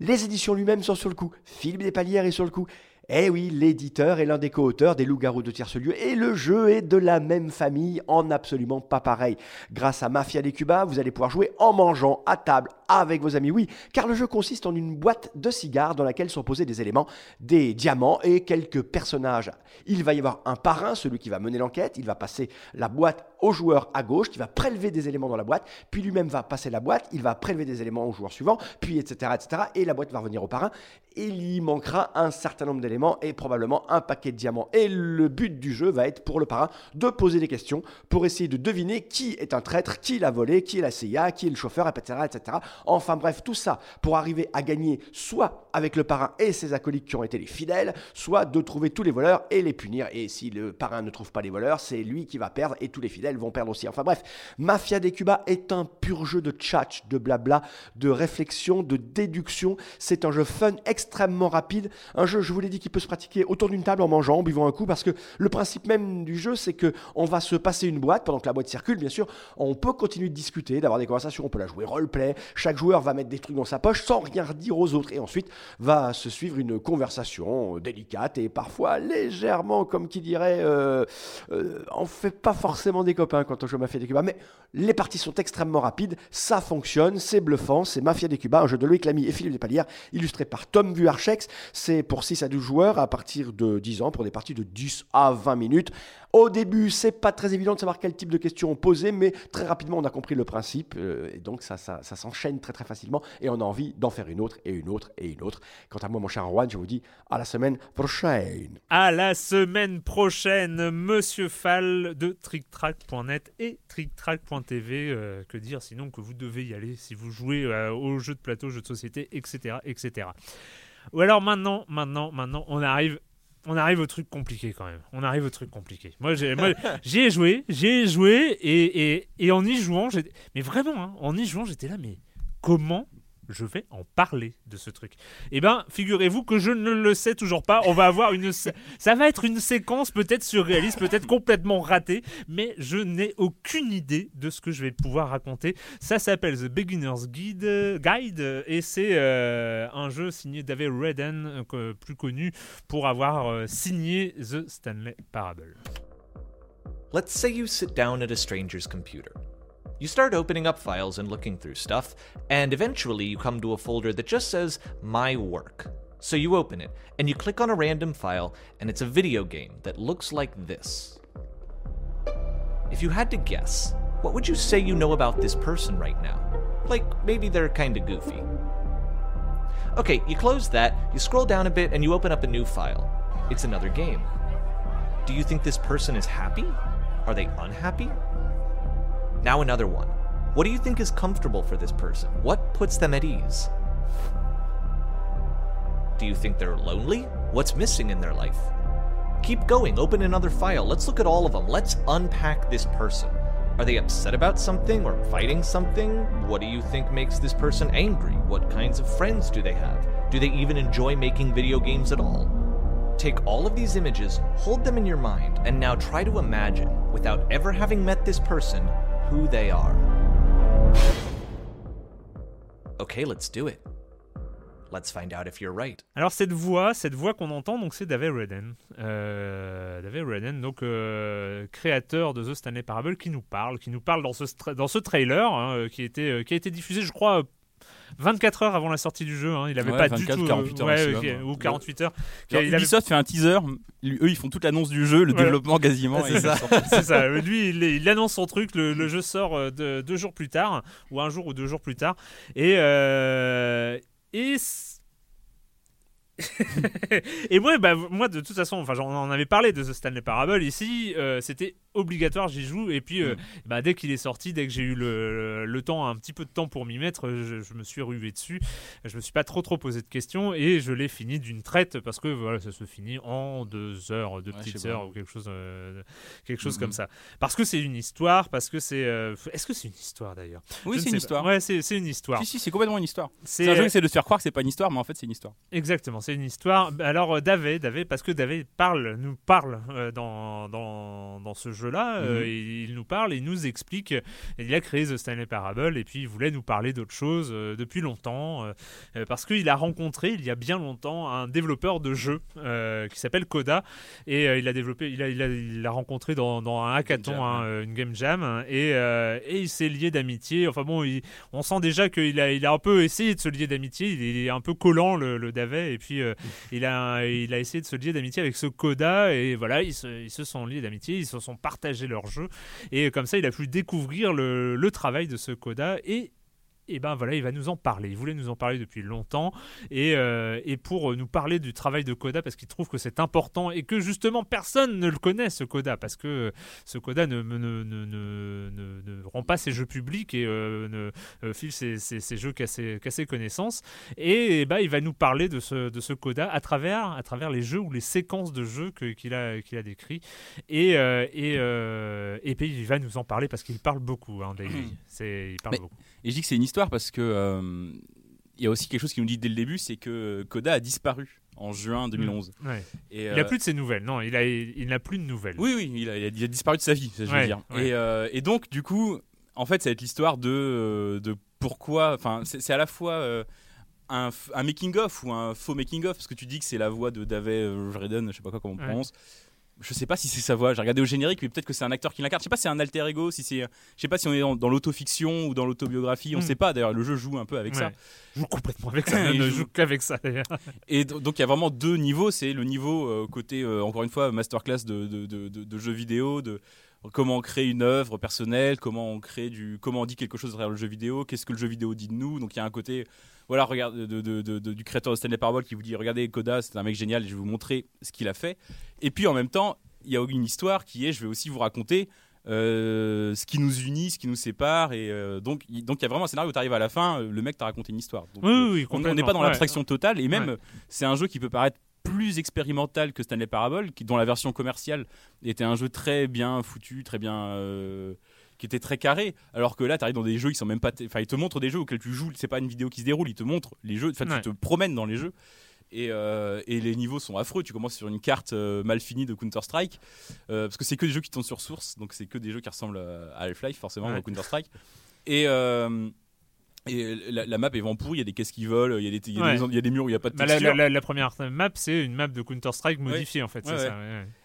Les éditions lui-même sont sur le coup. Philippe Despalières est sur le coup. Eh oui, l'éditeur est l'un des co-auteurs des Loups-garous de tierce lieu et le jeu est de la même famille en absolument pas pareil. Grâce à Mafia des Cuba, vous allez pouvoir jouer en mangeant à table avec vos amis, oui, car le jeu consiste en une boîte de cigares dans laquelle sont posés des éléments, des diamants et quelques personnages. Il va y avoir un parrain, celui qui va mener l'enquête, il va passer la boîte au joueur à gauche qui va prélever des éléments dans la boîte, puis lui-même va passer la boîte, il va prélever des éléments au joueur suivant, puis etc., etc. Et la boîte va revenir au parrain. Il y manquera un certain nombre d'éléments et probablement un paquet de diamants. Et le but du jeu va être pour le parrain de poser des questions pour essayer de deviner qui est un traître, qui l'a volé, qui est la CIA, qui est le chauffeur, etc., etc. Enfin bref, tout ça pour arriver à gagner soit avec le parrain et ses acolytes qui ont été les fidèles, soit de trouver tous les voleurs et les punir. Et si le parrain ne trouve pas les voleurs, c'est lui qui va perdre et tous les fidèles vont perdre aussi. Enfin bref, Mafia des Cuba est un pur jeu de tchatch, de blabla, de réflexion, de déduction. C'est un jeu fun, extrêmement rapide. Un jeu, je vous l'ai dit, qui peut se pratiquer autour d'une table en mangeant, en buvant un coup, parce que le principe même du jeu, c'est que on va se passer une boîte pendant que la boîte circule, bien sûr. On peut continuer de discuter, d'avoir des conversations, on peut la jouer roleplay. Chaque joueur va mettre des trucs dans sa poche sans rien dire aux autres. Et ensuite, va se suivre une conversation délicate et parfois légèrement, comme qui dirait, euh, euh, on fait pas forcément des copains quand on joue Mafia des Cuba, mais les parties sont extrêmement rapides, ça fonctionne, c'est bluffant, c'est Mafia des Cuba, un jeu de Loïc Lamy et Philippe Despalières, illustré par Tom Vuarchex, c'est pour 6 à 12 joueurs à partir de 10 ans, pour des parties de 10 à 20 minutes. Au début, c'est pas très évident de savoir quel type de questions poser, mais très rapidement on a compris le principe, euh, et donc ça, ça, s'enchaîne chaîne très très facilement et on a envie d'en faire une autre et une autre et une autre. Quant à moi, mon cher Juan, je vous dis à la semaine prochaine. À la semaine prochaine, Monsieur Fall de TrickTrack.net et TrickTrack.tv. Euh, que dire sinon que vous devez y aller si vous jouez euh, aux jeux de plateau, jeux de société, etc., etc. Ou alors maintenant, maintenant, maintenant, on arrive on arrive au truc compliqué quand même. On arrive au truc compliqué. Moi, j'y ai, joué, j'ai joué, et, et, et, en y jouant, mais vraiment, hein, en y jouant, j'étais là, mais comment je vais en parler de ce truc. Eh bien, figurez-vous que je ne le sais toujours pas. On va avoir une. Ça va être une séquence peut-être surréaliste, peut-être complètement ratée, mais je n'ai aucune idée de ce que je vais pouvoir raconter. Ça s'appelle The Beginner's Guide, Guide et c'est euh, un jeu signé David Redden, euh, plus connu pour avoir euh, signé The Stanley Parable. Let's say you sit down at a stranger's computer. You start opening up files and looking through stuff, and eventually you come to a folder that just says My Work. So you open it, and you click on a random file, and it's a video game that looks like this. If you had to guess, what would you say you know about this person right now? Like, maybe they're kinda goofy. Okay, you close that, you scroll down a bit, and you open up a new file. It's another game. Do you think this person is happy? Are they unhappy? Now another one. What do you think is comfortable for this person? What puts them at ease? Do you think they're lonely? What's missing in their life? Keep going, open another file. Let's look at all of them. Let's unpack this person. Are they upset about something or fighting something? What do you think makes this person angry? What kinds of friends do they have? Do they even enjoy making video games at all? Take all of these images, hold them in your mind, and now try to imagine, without ever having met this person, who they are. Okay, let's do it. Let's find out if you're right. Alors cette voix, cette voix qu'on entend, donc c'est David Redden, euh, David Redden, donc euh, créateur de The Stanley Parable, qui nous parle, qui nous parle dans ce dans ce trailer hein, qui était euh, qui a été diffusé, je crois, 24 heures avant la sortie du jeu. Hein. Il avait pas du tout. 48 heures ouais, ou 48 heures. il Ubisoft fait un teaser. Eux, ils font toute l'annonce du jeu, le développement quasiment. c'est ça. c'est ça. Lui, il, annonce son truc. Le, jeu sort euh, deux jours plus tard, ou un jour ou deux jours plus tard. Et, euh, et et moi, bah, moi, de toute façon, enfin, j'en en avait parlé de The Stanley Parable ici. Euh, c'était obligatoire, j'y joue. Et puis, euh, mm. bah, dès qu'il est sorti, dès que j'ai eu le, le, temps, un petit peu de temps pour m'y mettre, je, me suis rué dessus. Je me suis pas trop trop posé de questions et je l'ai fini d'une traite parce que voilà, ça se finit en deux heures, deux petites heures ou quelque chose, euh, quelque chose comme ça. Parce que c'est une histoire, parce que c'est. Est-ce que c'est une histoire d'ailleurs? Oui, c'est une histoire. Ouais, c'est une histoire. Si, si, c'est complètement une histoire. C'est un jeu qui essaie de se faire croire que c'est pas une histoire, mais en fait, c'est une histoire. Exactement c'est une histoire. Alors euh, David, David, parce que David parle, nous parle euh, dans, dans, dans, ce jeu-là, euh, mhm. il, nous parle, il nous explique. Il a créé The Stanley Parable et puis il voulait nous parler d'autre chose depuis longtemps parce qu'il a rencontré il y a bien longtemps un développeur de jeux qui s'appelle Coda et il a développé, il a, il a, rencontré dans, dans un hackathon, hein, une game jam et, et il s'est lié d'amitié. Enfin bon, on sent déjà qu'il a, il a un peu essayé de se lier d'amitié. Il est un peu collant le, le David et puis euh, il, a, il a essayé de se lier d'amitié avec ce Coda et voilà, ils se, ils se sont liés d'amitié, ils se sont partagés leur jeu. Et comme ça, il a pu découvrir le, le travail de ce Coda et et ben voilà, il va nous en parler. Il voulait nous en parler depuis longtemps. Et, euh, et pour nous parler du travail de Coda parce qu'il trouve que c'est important et que justement personne ne le connaît ce Coda parce que ce Coda ne, ne, ne, ne, ne rend pas ses jeux publics et euh, ne euh, file ses, ses, jeux qu'à ses, ses, connaissances. Et, ben il va nous parler de ce, de ce Coda à travers, à travers les jeux ou les séquences de jeux qu'il a, qu'il a décrits. Et, et, et puis il va nous en parler parce qu'il parle beaucoup hein, il parle beaucoup. Et je dis que c'est une histoire parce que euh, il y a aussi quelque chose qui nous dit dès le début, c'est que Coda a disparu en juin 2011. Mmh. Et il n'a euh, plus de ses nouvelles, non, il, a, il n'a plus de nouvelles. Oui, oui, il a, il a, disparu de sa vie, je veux dire. Et, euh, et, donc, du coup, en fait, ça va être l'histoire de, de pourquoi. Enfin, c'est à la fois. Un, un making-of ou un faux making-of, parce que tu dis que c'est la voix de David Redden, je sais pas quoi comment on prononce, je sais pas si c'est sa voix. J'ai regardé au générique, mais peut-être que c'est un acteur qui l'incarne. Je sais pas si c'est un alter ego, si c'est, je sais pas si on est dans, l'autofiction ou dans l'autobiographie. On hmm. sait pas. D'ailleurs, le jeu joue un peu avec ça. Joue complètement avec ça. Il ne joue qu'avec ça. Et donc il y a vraiment deux niveaux. C'est le niveau euh, côté euh, encore une fois masterclass de, de, de, de, jeux vidéo, de comment on crée une œuvre personnelle, comment on crée du, comment on dit quelque chose derrière le jeu vidéo, qu'est-ce que le jeu vidéo dit de nous. Donc il y a un côté voilà, regarde, de, du créateur de Stanley Parable qui vous dit regardez Coda, c'est un mec génial, je vais vous montrer ce qu'il a fait. Et puis en même temps, il y a une histoire qui est je vais aussi vous raconter euh, ce qui nous unit, ce qui nous sépare. Et euh, donc, il y a vraiment un scénario où tu arrives à la fin, euh, le mec t'a raconté une histoire. Donc, oui, oui, on n'est pas dans l'abstraction totale. Et même, c'est un jeu qui peut paraître plus expérimental que Stanley Parable, qui, dont la version commerciale était un jeu très bien foutu, très bien qui était très carré. Alors que là, tu arrives dans des jeux qui sont même pas. Enfin, ils te montrent des jeux auxquels tu joues. C'est pas une vidéo qui se déroule. Ils te montrent les jeux. Enfin, tu te promènes dans les jeux. Et, euh, et, les niveaux sont affreux. Tu commences sur une carte euh, mal finie de Counter Strike euh, parce que c'est que des jeux qui tournent sur source, donc c'est que des jeux qui ressemblent à Half-Life forcément, à Counter Strike. Et et la, map est pourrie, il y a des caisses qui volent, il y, a des, il y a des, murs où il n'y a pas de bah, texture. la, première map, c'est une map de Counter-Strike modifiée en fait. Ça,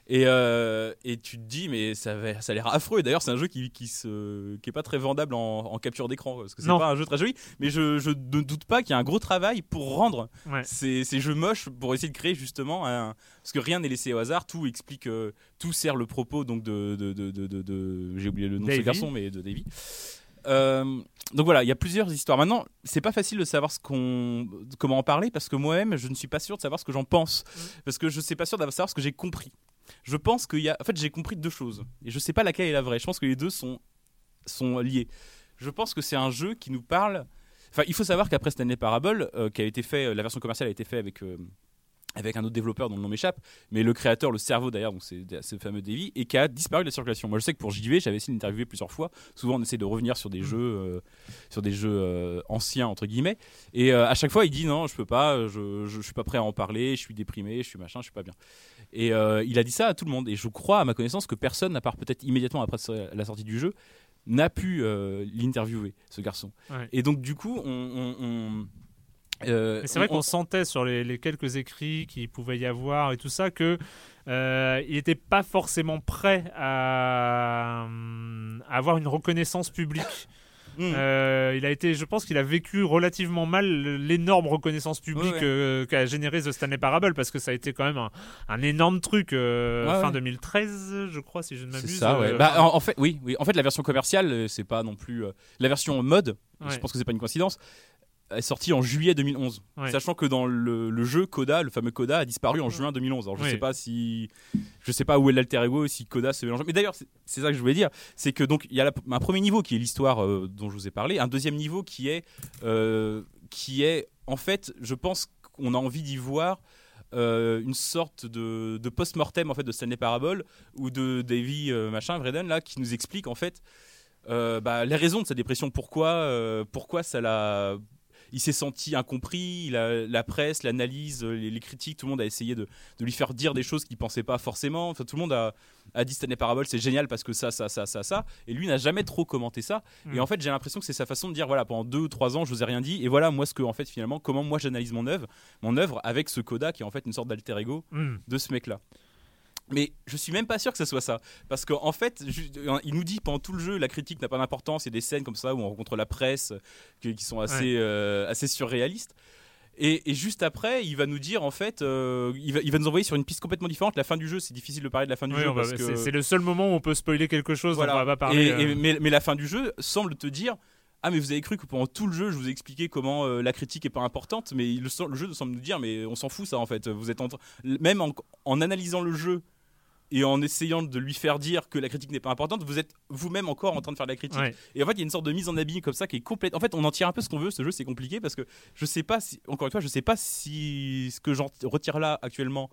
et, euh, et tu te dis, mais ça, ça a l'air affreux. Et d'ailleurs, c'est un jeu qui, qui, se, qui est pas très vendable en, capture d'écran parce que c'est pas un jeu très joli. Mais je, je ne doute pas qu'il y a un gros travail pour rendre ces, ces, jeux moches, pour essayer de créer justement un. Parce que rien n'est laissé au hasard, tout explique, euh, tout sert le propos donc de. de, de, de, J'ai oublié le nom de ce garçon, mais de Davy. Euh, donc voilà, il y a plusieurs histoires. Maintenant, c'est pas facile de savoir ce qu'on, comment en parler parce que moi-même, je ne suis pas sûr de savoir ce que j'en pense, mmh. parce que je ne suis pas sûr de savoir ce que j'ai compris. Je pense qu'il y a, en fait, j'ai compris deux choses et je sais pas laquelle est la vraie. Je pense que les deux sont sont liés. Je pense que c'est un jeu qui nous parle. Enfin, il faut savoir qu'après Stanley Parable, euh, qui a été fait, la version commerciale a été faite avec euh, avec un autre développeur dont le nom m'échappe, mais le créateur, le cerveau d'ailleurs, donc c'est ce fameux Davy, et qui a disparu de la circulation. Moi je sais que pour JV, j'avais essayé d'interviewer plusieurs fois. Souvent on essaie de revenir sur des mm. jeux, euh, sur des jeux euh, anciens entre guillemets, et euh, à chaque fois il dit non, je peux pas, je, je, suis pas prêt à en parler, je suis déprimé, je suis machin, je suis pas bien. Et il a dit ça à tout le monde, et je crois à ma connaissance que personne, à part peut-être immédiatement après la sortie du jeu, n'a pu l'interviewer, ce garçon. Et donc du coup, on euh, c'est vrai qu'on sentait sur les, quelques écrits qu'il pouvait y avoir et tout ça que euh, il n'était pas forcément prêt à, avoir une reconnaissance publique. Hmm. Euh, il a été, je pense qu'il a vécu relativement mal l'énorme reconnaissance publique qu'a généré The Stanley Parable parce que ça a été quand même un, énorme truc fin 2013, je crois, si je ne m'abuse. C'est ça, bah, en, fait, oui, oui. En fait, la version commerciale, c'est pas non plus la version mode. Je pense que c'est pas une coïncidence est sorti en juillet 2011, sachant que dans le, jeu Coda, le fameux Coda a disparu en juin 2011. Alors je sais pas si, je sais pas où est l'alter ego, si Coda se mélange. Mais d'ailleurs, c'est ça que je voulais dire, c'est que donc il y a un premier niveau qui est l'histoire euh, dont je vous ai parlé, un deuxième niveau qui est, euh, qui est en fait, je pense qu'on a envie d'y voir. Euh, une sorte de, post-mortem en fait de Stanley Parable ou de Davy machin Vreden là qui nous explique en fait bah, les raisons de sa dépression pourquoi pourquoi ça l'a il s'est senti incompris. la presse, l'analyse, les, critiques, tout le monde a essayé de, lui faire dire des choses qu'il pensait pas forcément. Enfin, tout le monde a, dit Stanley Parable, c'est génial parce que ça, ça, ça, ça, ça. Et lui n'a jamais trop commenté ça. Et mm. en fait, j'ai l'impression que c'est sa façon de dire voilà, pendant deux ou trois ans, je vous ai rien dit. Et voilà, moi, ce que, en fait, finalement, comment moi j'analyse mon œuvre, mon œuvre avec ce coda qui est en fait une sorte d'alter ego mm. de ce mec-là. Mais je suis même pas sûr que ce soit ça. Parce qu'en fait, il nous dit pendant tout le jeu, la critique n'a pas d'importance. Il y a des scènes comme ça où on rencontre la presse qui, sont assez, euh, assez surréalistes. Et, juste après, il va nous dire en fait, euh, il, va, il, va, nous envoyer sur une piste complètement différente. La fin du jeu, c'est difficile de parler de la fin du jeu. que... C'est le seul moment où on peut spoiler quelque chose. Voilà. On va parler, euh. mais, mais, la fin du jeu semble te dire. Ah mais vous avez cru que pendant tout le jeu je vous ai expliqué comment la critique est pas importante mais le, le jeu semble nous dire mais on s'en fout ça en fait vous êtes en même en, en analysant le jeu et en essayant de lui faire dire que la critique n'est pas importante, vous êtes vous-même encore en train de faire de la critique. Et en fait, il y a une sorte de mise en abîme comme ça qui est complète. En fait, on en tire un peu ce qu'on veut. Ce jeu, c'est compliqué parce que je sais pas si, encore une fois, je sais pas si ce que j'en retire là actuellement,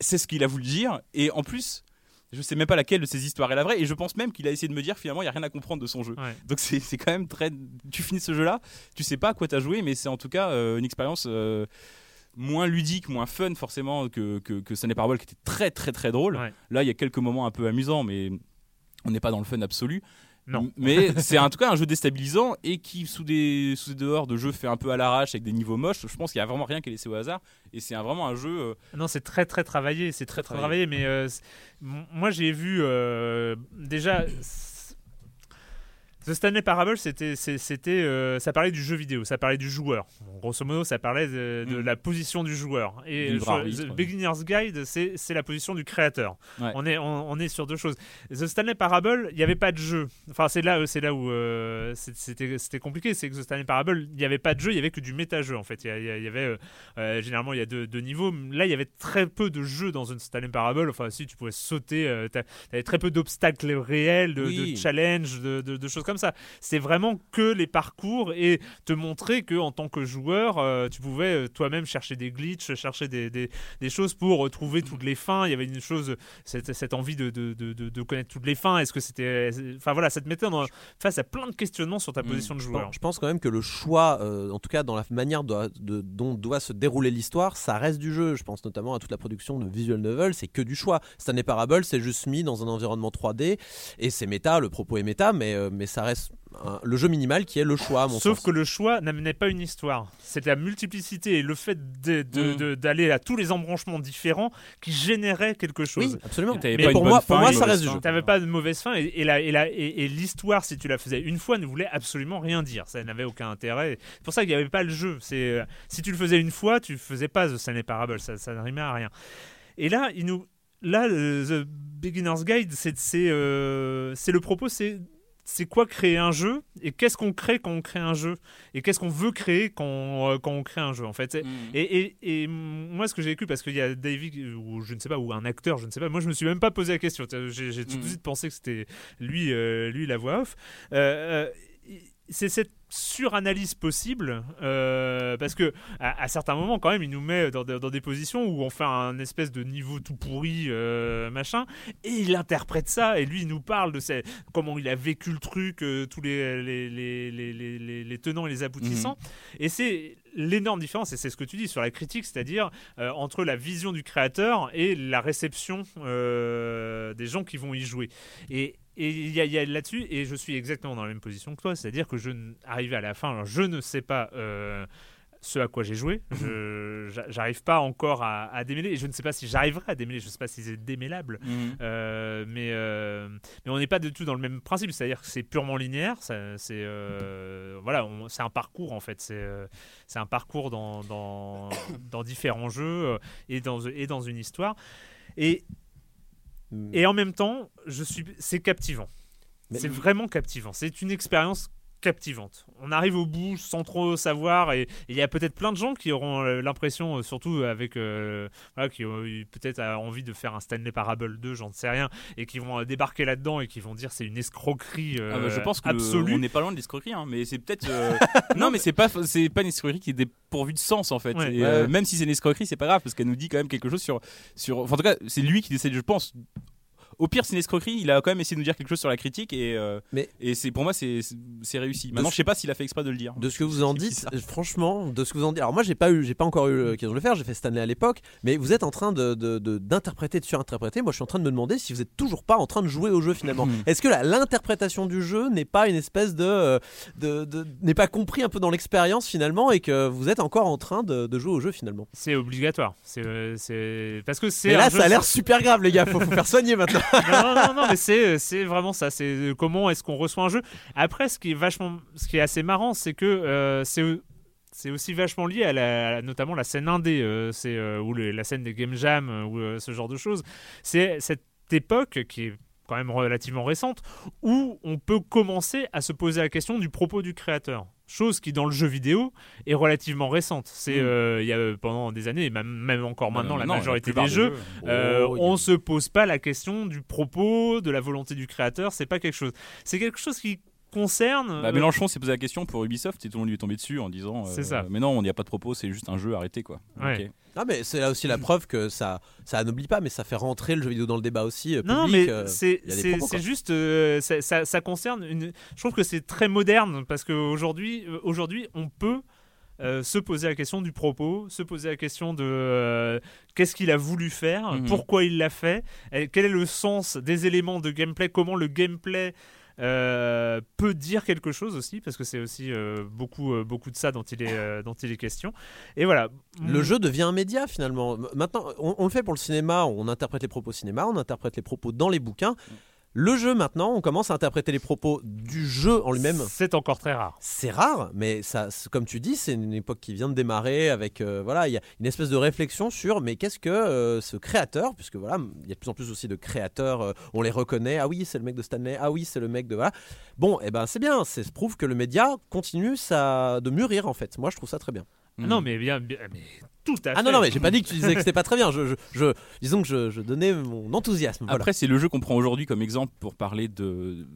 c'est ce qu'il a voulu dire. Et en plus, je sais même pas laquelle de ces histoires est la vraie et je pense même qu'il a essayé de me dire finalement il y a rien à comprendre de son jeu donc c'est quand même très tu finis ce jeu là tu sais pas à quoi t'as joué mais c'est en tout cas euh, une expérience euh, moins ludique, moins fun forcément que, que, que Sunny Parable qui était très très très drôle. Là, il y a quelques moments un peu amusants, mais on n'est pas dans le fun absolu. Non. Mais c'est en tout cas un jeu déstabilisant et qui, sous des, sous des dehors de jeu fait un peu à l'arrache avec des niveaux moches, je pense qu'il n'y a vraiment rien qui est laissé au hasard. Et c'est vraiment un jeu. Euh, non, c'est très très travaillé, c'est très, très travaillé. Mais euh, moi j'ai vu euh, déjà The Stanley Parable, c'était, c'était, euh, ça parlait du jeu vidéo, ça parlait du joueur. grosso modo, ça parlait de, mm. la position du joueur. Et The Beginner's Guide, c'est, la position du créateur. On, est, on, est sur deux choses. The Stanley Parable, il n'y avait pas de jeu. Enfin, c'est là, c'est là où euh, c'était, c'était compliqué. C'est que The Stanley Parable, il n'y avait pas de jeu, il n'y avait que du méta-jeu en fait. Il y, avait, euh, généralement, il y a deux, niveaux. Là, il y avait très peu de jeux dans The Stanley Parable. Enfin, si tu pouvais sauter, tu avais très peu d'obstacles réels, de, de challenges, de, de choses comme ça. C'est vraiment que les parcours et te montrer que en tant que joueur, euh, tu pouvais euh, toi-même chercher des glitches, chercher des, des, des, choses pour trouver toutes les fins. Il y avait une chose, cette, cette envie de, de, de, de, connaître toutes les fins. Est-ce que c'était. Enfin voilà, ça te mettait face à plein de questionnements sur ta mm. position de joueur. Je pense quand même que le choix, euh, en tout cas dans la manière dont doit se dérouler l'histoire, ça reste du jeu. Je pense notamment à toute la production de visual novel, c'est que du choix. Stanley Parable, c'est juste mis dans un environnement 3D et c'est méta, le propos est méta, mais, mais ça reste le jeu minimal qui est le choix. Sauf que le choix n'amenait pas une histoire. C'est la multiplicité et le fait mm. d'aller à tous les embranchements différents qui générait quelque chose. Oui, absolument. Mais pour moi, pour moi ça reste du jeu. Tu n'avais pas de mauvaise fin et, et l'histoire, si tu la faisais une fois, ne voulait absolument rien dire. Ça n'avait aucun intérêt. C'est pour ça qu'il n'y avait pas le jeu. C'est si tu le faisais une fois, tu faisais pas The Stanley Parable. Ça, ça n'arrimait à rien. Et là, il nous là, The Beginner's Guide, c'est euh, le propos, c'est c'est quoi créer un jeu et qu'est-ce qu'on crée quand on crée un jeu et qu'est-ce qu'on veut créer quand, euh, quand on crée un jeu en fait. Mm. Et, et, et, moi ce que j'ai vécu parce qu'il y a David ou je ne sais pas ou un acteur je ne sais pas moi je me suis même pas posé la question j'ai tout de mm. suite pensé que c'était lui euh, lui la voix off. Euh, c'est cette suranalyse possible euh, parce que à, certains moments quand même il nous met dans, des positions où on fait un espèce de niveau tout pourri euh, machin et il interprète ça et lui il nous parle de comment il a vécu le truc euh, tous les les, les, les, tenants et les aboutissants mhm. et c'est l'énorme différence et c'est ce que tu dis sur la critique c'est-à-dire entre la vision du créateur et la réception des gens qui vont y jouer et et il y a, là-dessus, et je suis exactement dans la même position que toi, c'est-à-dire que je arrivé à la fin, alors je ne sais pas euh, ce à quoi j'ai joué, je j'arrive pas encore à, démêler, et je ne sais pas si j'arriverai à démêler, je ne sais pas si c'est démêlable, mhm. euh, mais, euh, mais on n'est pas du tout dans le même principe, c'est-à-dire que c'est purement linéaire, c'est voilà, c'est un parcours en fait, c'est un parcours dans, dans, dans différents jeux et dans, et dans une histoire. Et. Et en même temps, je suis, c'est captivant. C'est vraiment captivant. C'est une expérience captivante. On arrive au bout sans trop savoir et il y a peut-être plein de gens qui auront euh, l'impression, euh, surtout avec euh, qui ont peut-être envie de faire un Stanley Parable 2, j'en sais rien, et qui vont débarquer là-dedans et qui vont dire c'est une escroquerie ah bah, je pense que absolue. on n'est pas loin de l'escroquerie, hein, mais c'est peut-être non, mais c'est pas c'est pas une escroquerie qui est dépourvue de sens en fait. même si c'est une escroquerie, c'est pas grave parce qu'elle nous dit quand même quelque chose sur sur. en tout cas, c'est lui qui décide, je pense, au pire, c'est une escroquerie. Il a quand même essayé de nous dire quelque chose sur la critique et, euh, et c'est pour moi c'est réussi. Maintenant, je sais pas s'il a fait exprès de le dire. De ce que vous en dites, franchement, de ce que vous en dites. Alors moi, j'ai pas eu, j'ai pas encore eu l'occasion de le faire. J'ai fait Stanley à l'époque, mais vous êtes en train de d'interpréter, de, de, surinterpréter. Moi, je suis en train de me demander si vous êtes toujours pas en train de jouer au jeu finalement. Hmm. Est-ce que l'interprétation du jeu n'est pas une espèce de, de, n'est pas compris un peu dans l'expérience finalement et que vous êtes encore en train de, jouer au jeu finalement? C'est obligatoire. C'est parce que c'est. Mais là, ça a l'air super grave, les gars. Faut, faut faire soigner maintenant. Non, non, non, mais c'est, c'est vraiment ça. C'est euh, comment est-ce qu'on reçoit un jeu. Après, ce qui est vachement, ce qui est assez marrant, c'est que euh, c'est c'est aussi vachement lié à, la, notamment la scène indé, euh, c'est ou la scène des game jam ou ce genre de choses. C'est cette époque qui est quand même relativement récente où on peut commencer à se poser la question du propos du créateur chose qui dans le jeu vidéo est relativement récente. C'est mm. euh, il y a euh, pendant des années, même, même encore maintenant, la majorité des jeux, euh, oh, on se pose pas la question du propos, de la volonté du créateur. C'est pas quelque chose. C'est quelque chose qui concerne. Bah, Mélenchon s'est posé la question pour Ubisoft et tout le monde lui est tombé dessus en disant. c'est ça. Mais non, on n'y a pas de propos, c'est juste un jeu arrêté quoi. Ah mais c'est là aussi la preuve que ça ça anoblit pas mais ça fait rentrer le jeu vidéo dans le débat aussi euh, non mais euh, c'est c'est juste euh, ça, ça, concerne une je trouve que c'est très moderne parce qu'aujourd'hui aujourd'hui on peut se poser la question du propos, se poser la question de qu'est-ce qu'il a voulu faire, mhm. pourquoi il l'a fait, quel est le sens des éléments de gameplay, comment le gameplay euh, peut dire quelque chose aussi, parce que c'est aussi euh, beaucoup, euh, beaucoup de ça dont il, est, dont il est question. Et voilà. Le jeu devient un média finalement. Maintenant, on, on, le fait pour le cinéma, on interprète les propos cinéma, on interprète les propos dans les bouquins. Le jeu maintenant, on commence à interpréter les propos du jeu en lui-même. C'est encore très rare. C'est rare, mais ça, comme tu dis, c'est une époque qui vient de démarrer avec euh, voilà, il y a une espèce de réflexion sur mais qu'est-ce que euh, ce créateur, puisque voilà, il y a de plus en plus aussi de créateurs, euh, on les reconnaît. Ah oui, c'est le mec de Stanley. Ah oui, c'est le mec de voilà. Bon, et eh ben c'est bien, ça prouve que le média continue ça de mûrir en fait. Moi, je trouve ça très bien. Non, mais bien, mais tout à fait. Ah non, non, mais j'ai pas dit que tu disais que c'était pas très bien. Je, je, disons que je, donnais mon enthousiasme. Après, c'est le jeu qu'on prend aujourd'hui comme exemple pour parler de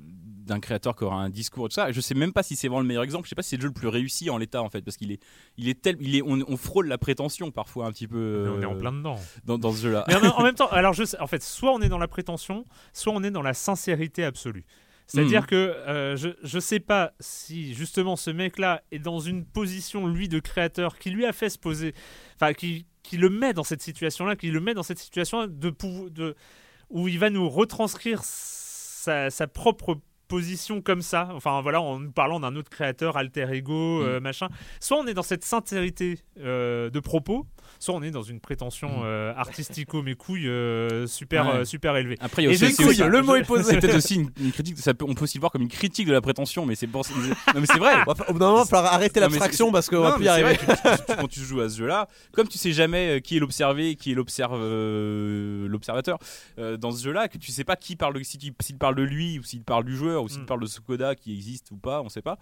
d'un créateur qui aura un discours et tout ça. Je sais même pas si c'est vraiment le meilleur exemple. Je sais pas si c'est le jeu le plus réussi en l'état en fait, parce qu'il est, il est tel, il est, on, frôle la prétention parfois un petit peu. on est en plein dedans. Dans, dans ce jeu-là. Mais en, même temps, alors je, en fait, soit on est dans la prétention, soit on est dans la sincérité absolue. C'est-à-dire mhm. que euh, je ne sais pas si justement ce mec-là est dans une position, lui, de créateur, qui lui a fait se poser, enfin, qui, qui le met dans cette situation-là, qui le met dans cette situation de, de, où il va nous retranscrire sa, sa propre position comme ça, enfin voilà, en nous parlant d'un autre créateur, alter ego, mhm. euh, machin. Soit on est dans cette sincérité euh, de propos, soit on est dans une prétention mm. euh, artistico mes couilles euh, super euh, super élevée. Après, il y a aussi, couilles, le mot est posé. C'est peut-être aussi une, critique. Ça peut, on peut aussi le voir comme une critique de la prétention, mais c'est bon. Non, mais c'est vrai. Au bout d'un moment, il va falloir arrêter l'abstraction parce qu'on va plus y arriver. quand tu joues à ce jeu-là, comme tu sais jamais qui est l'observé, qui est l'observateur dans ce jeu-là, que tu sais pas qui parle, s'il parle de lui ou s'il parle du joueur ou s'il mm. parle de ce Koda qui existe ou pas, on sait pas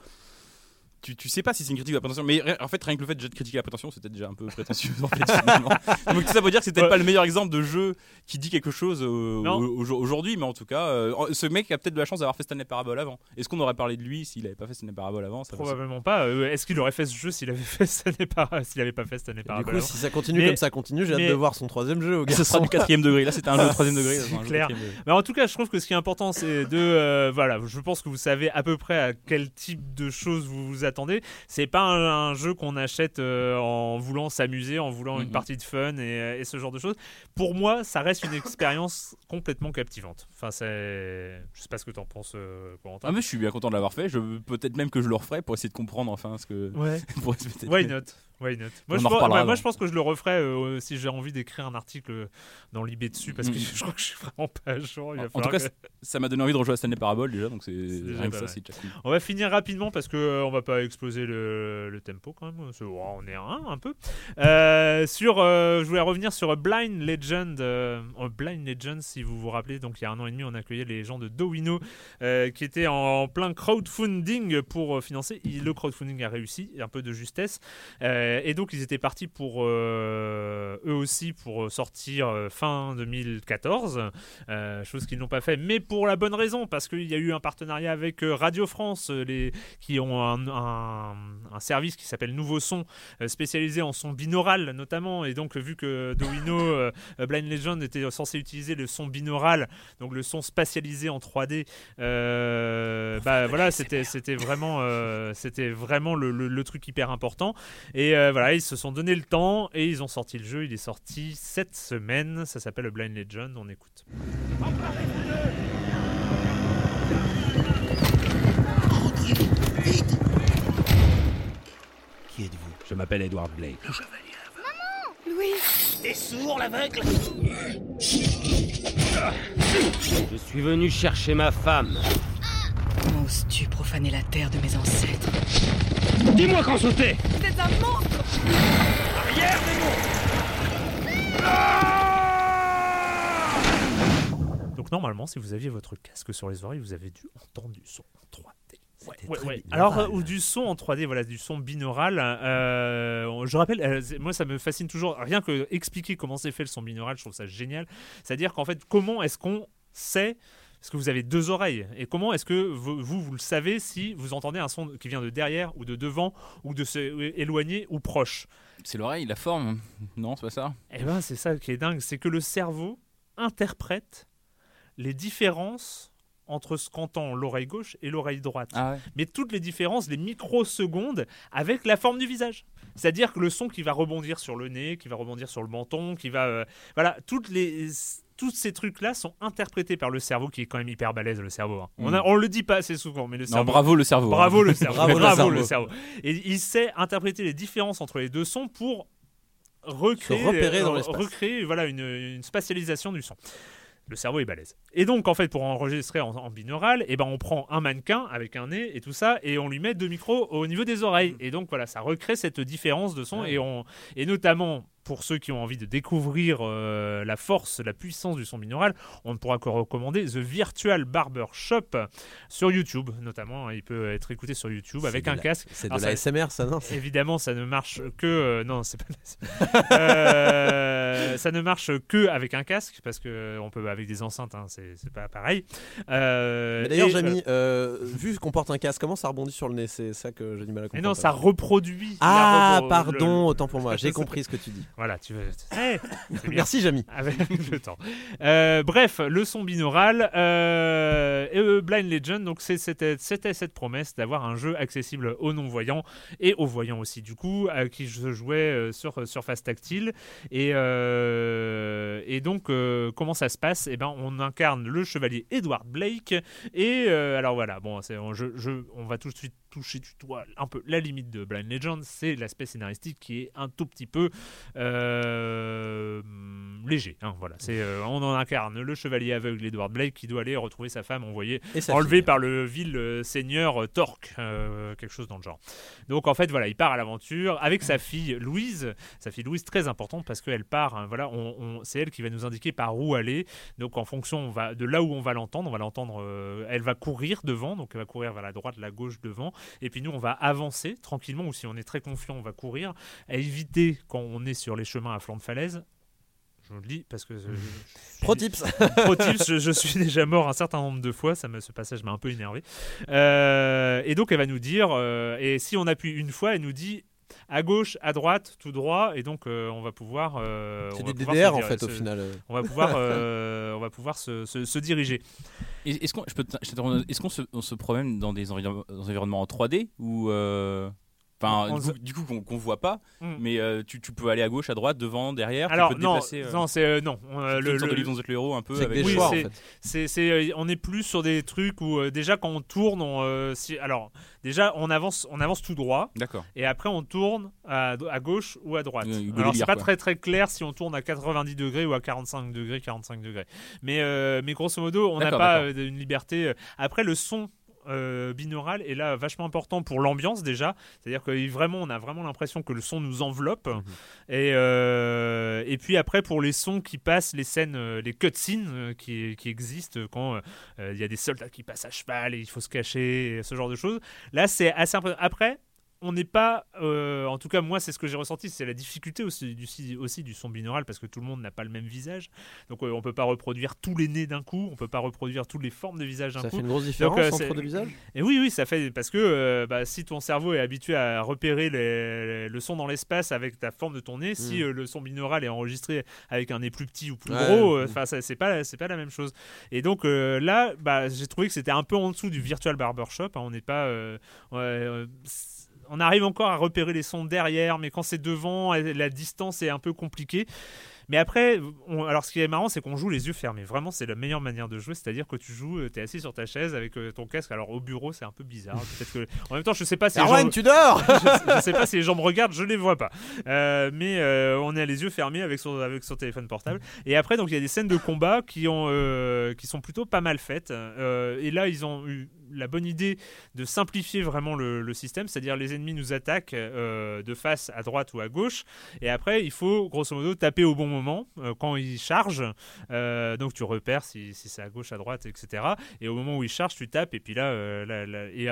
tu, tu sais pas si c'est une critique de la prétention, mais en fait, rien que le fait de critiquer la prétention, c'était déjà un peu prétentieux. en fait, Donc ça veut dire que c'était pas le meilleur exemple de jeu qui dit quelque chose euh, aujourd'hui, mais en tout cas, euh, ce mec a peut-être de la chance d'avoir fait Stanley Parable avant. Est-ce qu'on aurait parlé de lui s'il avait pas fait Stanley Parable avant Probablement pas. Euh, est-ce qu'il aurait fait ce jeu s'il avait fait Stanley Parable s'il avait pas fait Stanley Parable Du coup, si ça continue comme ça continue, j'ai hâte de voir son troisième jeu. Au ce sera du quatrième degré. Là, c'était un jeu de troisième degré. clair. Mais en tout cas, je trouve que ce qui est important, c'est de voilà. Je pense que vous savez à peu près à quel type de choses vous vous attendez. C'est pas un, jeu qu'on achète euh, en voulant s'amuser, en voulant une mhm. partie de fun et, ce genre de choses. Pour moi, ça reste une expérience complètement captivante. Enfin, c'est, je sais pas ce que tu en penses, euh, Corentin. Ah mais je suis bien content de l'avoir fait. Je peut-être même que je le referai pour essayer de comprendre enfin ce que. Ouais. Why not? Why not? Moi, je pense, moi, je pense que je le referai euh, si j'ai envie d'écrire un article dans l'IB dessus parce que mm. je crois que je suis vraiment pas à jour. en, tout cas, ça m'a donné envie de rejouer à Stanley Parable déjà, donc c'est On va finir rapidement parce que euh, on va pas exploser le, le tempo quand même. on est un un peu. Euh, sur, je voulais revenir sur Blind Legend. Blind Legend, si vous vous rappelez, donc il y a un an et demi, on accueillait les gens de Dowino qui étaient en, plein crowdfunding pour financer. Le crowdfunding a réussi, un peu de justesse. Euh, et donc ils étaient partis pour euh, eux aussi pour sortir euh, fin 2014, chose qu'ils n'ont pas fait, mais pour la bonne raison, parce qu'il y a eu un partenariat avec Radio France, les, qui ont un, un, service qui s'appelle Nouveau Son, spécialisé en son binaural notamment, et donc vu que Dowino Blind Legend était censé utiliser le son binaural, donc le son spatialisé en 3D, bah voilà, c'était vraiment c'était vraiment le, le, truc hyper important. Et euh, voilà, ils se sont donné le temps et ils ont sorti le jeu. Il est sorti cette semaine. Ça s'appelle Blind Legend. On écoute. Qui êtes-vous? Je m'appelle Edward Blake. Le chevalier Maman Louis T'es sourd, l'aveugle Je suis venu chercher ma femme. Comment oses-tu profaner la terre de mes ancêtres Dis-moi quand sauter C'est un monstre Arrière, démon Donc normalement, si vous aviez votre casque sur les oreilles, vous avez dû entendre du son en 3D. Ouais, ouais, Alors, euh, ou du son en 3D, voilà, du son binaural. Euh, je rappelle, euh, moi ça me fascine toujours, rien que expliquer comment c'est fait le son binaural, je trouve ça génial. C'est-à-dire qu'en fait, comment est-ce qu'on sait parce que vous avez deux oreilles? Et comment est-ce que vous, vous, le savez si vous entendez un son qui vient de derrière ou de devant ou de éloigné ou proche? C'est l'oreille, la forme. Non, c'est pas ça? Eh ben, c'est ça qui est dingue, c'est que le cerveau interprète les différences entre ce qu'entend l'oreille gauche et l'oreille droite. Ah ouais. Mais toutes les différences, les microsecondes avec la forme du visage. C'est-à-dire que le son qui va rebondir sur le nez, qui va rebondir sur le menton, qui va. euh, voilà, toutes les. Tous ces trucs-là sont interprétés par le cerveau, qui est quand même hyper balèze, le cerveau. hein. On, a- on le dit pas assez souvent, mais le Non, cerveau. bravo le cerveau. Bravo hein. le cerveau. Bravo Bravo, le le cerveau. Et il sait interpréter les différences entre les deux sons pour recréer, Se repérer dans euh, l'espace. recréer voilà, une, une spatialisation du son. Le cerveau est balèze. Et donc, en fait, pour enregistrer en, en binaural, eh ben, on prend un mannequin avec un nez et tout ça, et on lui met deux micros au niveau des oreilles. Et donc, voilà, ça recrée cette différence de son. Et, on, et notamment, pour ceux qui ont envie de découvrir euh, la force, la puissance du son binaural, on ne pourra que recommander The Virtual Barber Shop sur YouTube, notamment. hein. Il peut être écouté sur YouTube avec un la- casque. C'est de Alors, la ça- SMR, ça, non Évidemment, ça ne marche que. euh, non, c'est pas. Euh, ça ne marche que avec un casque parce que on peut avec des enceintes, hein, c'est pas pareil. Euh, D'ailleurs, et, Jamie, euh, vu qu'on porte un casque, comment ça rebondit sur le nez? C'est ça que j'ai du mal à Mais comprendre. non, ça reproduit. Ah, la repro- pardon, le- autant pour moi. J'ai compris ce que tu dis. Voilà, tu veux. Eh. Merci, Jamie. avec le temps. Euh, bref, le son binaural, euh, et, euh, Blind Legend, donc c'était cette promesse d'avoir un jeu accessible aux non-voyants et aux voyants aussi, du coup, à qui se jouait euh, sur surface tactile. Et, euh, et donc, euh, comment ça se passe? Eh ben, on incarne le chevalier Edward Blake. Et euh, alors voilà, bon, je, je- on va tout de suite toucher du doigt un peu la limite de Blind Legend, c'est l'aspect scénaristique qui est un tout petit peu euh, léger. hein, voilà, c'est euh, on en incarne le chevalier aveugle Edward Blake qui doit aller retrouver sa femme envoyée Et sa enlevé fille. par le vil euh, seigneur Torque, euh, quelque chose dans le genre. Donc en fait voilà, il part à l'aventure avec sa fille Louise, sa fille Louise très importante parce qu'elle part, hein, voilà, on, on- c'est elle qui va nous indiquer par où aller. Donc en fonction on va, de là où on va l'entendre, on va l'entendre, elle va courir devant, donc elle va courir vers la droite, la gauche, devant, et puis nous on va avancer tranquillement ou si on est très confiant on va courir, à éviter quand on est sur les chemins à flanc de falaise. Je le dis parce que je- Pro tips. Pro tips, je, je suis déjà mort un certain nombre de fois, ça me, ce passage m'a un peu énervé. Euh, et donc elle va nous dire, euh, et si on appuie une fois, elle nous dit à gauche, à droite, tout droit, et donc euh, on va pouvoir. euh, C'est du pouvoir DDR se en fait au final. On va pouvoir, euh, on va pouvoir se, se- se diriger. Est-ce qu'on. Est-ce qu'on se, on se promène dans des environ- dans des environnements en 3D ou euh, Enfin, du se- coup, du coup, qu'on qu'on voit pas, Mm. mais euh, tu, tu peux aller à gauche, à droite, devant, derrière. Alors tu peux te non, déplacer. euh, non, c'est euh, non. On, euh, le- le- de livre le héros un peu. Avec- des Oui, choix en euh, on est plus sur des trucs où euh, déjà quand on tourne, on, euh, si- alors déjà on avance, on avance tout droit D'accord. et après on tourne à, à gauche ou à droite. Euh, alors c'est pas quoi. très très clair si on tourne à 90 degrés ou à 45 degrés, 45 degrés. Mais euh, mais grosso modo, on n'a pas euh, une liberté. Après le son. Euh, binaural est là vachement important pour l'ambiance déjà c'est à dire que vraiment on a vraiment l'impression que le son nous enveloppe Mhm. et, euh, et puis après pour les sons qui passent les scènes euh, les cutscenes qui, qui existent quand il y a des soldats qui passent à cheval et il faut se cacher ce genre de choses là c'est assez impressionnant après on n'est pas, euh, en tout cas moi c'est ce que j'ai ressenti, c'est la difficulté aussi du, aussi du son binaural parce que tout le monde n'a pas le même visage, donc euh, on peut pas reproduire tous les nez d'un coup, on peut pas reproduire toutes les formes de visage d'un Ça coup. fait une grosse différence euh, c'est- entre deux visages? Et oui, oui, ça fait parce que euh, bah, si ton cerveau est habitué à repérer les- le son dans l'espace avec ta forme de ton nez, si Mm. euh, le son binaural est enregistré avec un nez plus petit ou plus Ouais. gros, euh, Mm. enfin ça c'est pas c'est pas la même chose. Et donc euh, là, bah, j'ai trouvé que c'était un peu en dessous du virtual barbershop. hein, on n'est pas, euh, ouais, euh, on arrive encore à repérer les sons derrière, mais quand c'est devant, euh, la distance est un peu compliquée. Mais après, on- alors ce qui est marrant, c'est qu'on joue les yeux fermés. Vraiment, c'est la meilleure manière de jouer. C'est-à-dire que tu joues, tu es assis sur ta chaise avec euh, ton casque. Alors au bureau, c'est un peu bizarre. Que, en même temps, je sais pas si gens, tu dors je, je sais pas si les gens me regardent, je les vois pas. Euh, mais euh, on est à les yeux fermés avec son, avec son téléphone portable. Et après, donc il y a des scènes de combat qui, ont, euh, qui sont plutôt pas mal faites. Euh, et là, ils ont eu la bonne idée de simplifier vraiment le, système, c'est-à-dire les ennemis nous attaquent euh, de face à droite ou à gauche, et après il faut grosso modo taper au bon moment euh, quand ils chargent, Euh, donc tu repères si, c'est à gauche, à droite, etc. Et au moment où ils chargent, tu tapes, et puis là, là- là- et,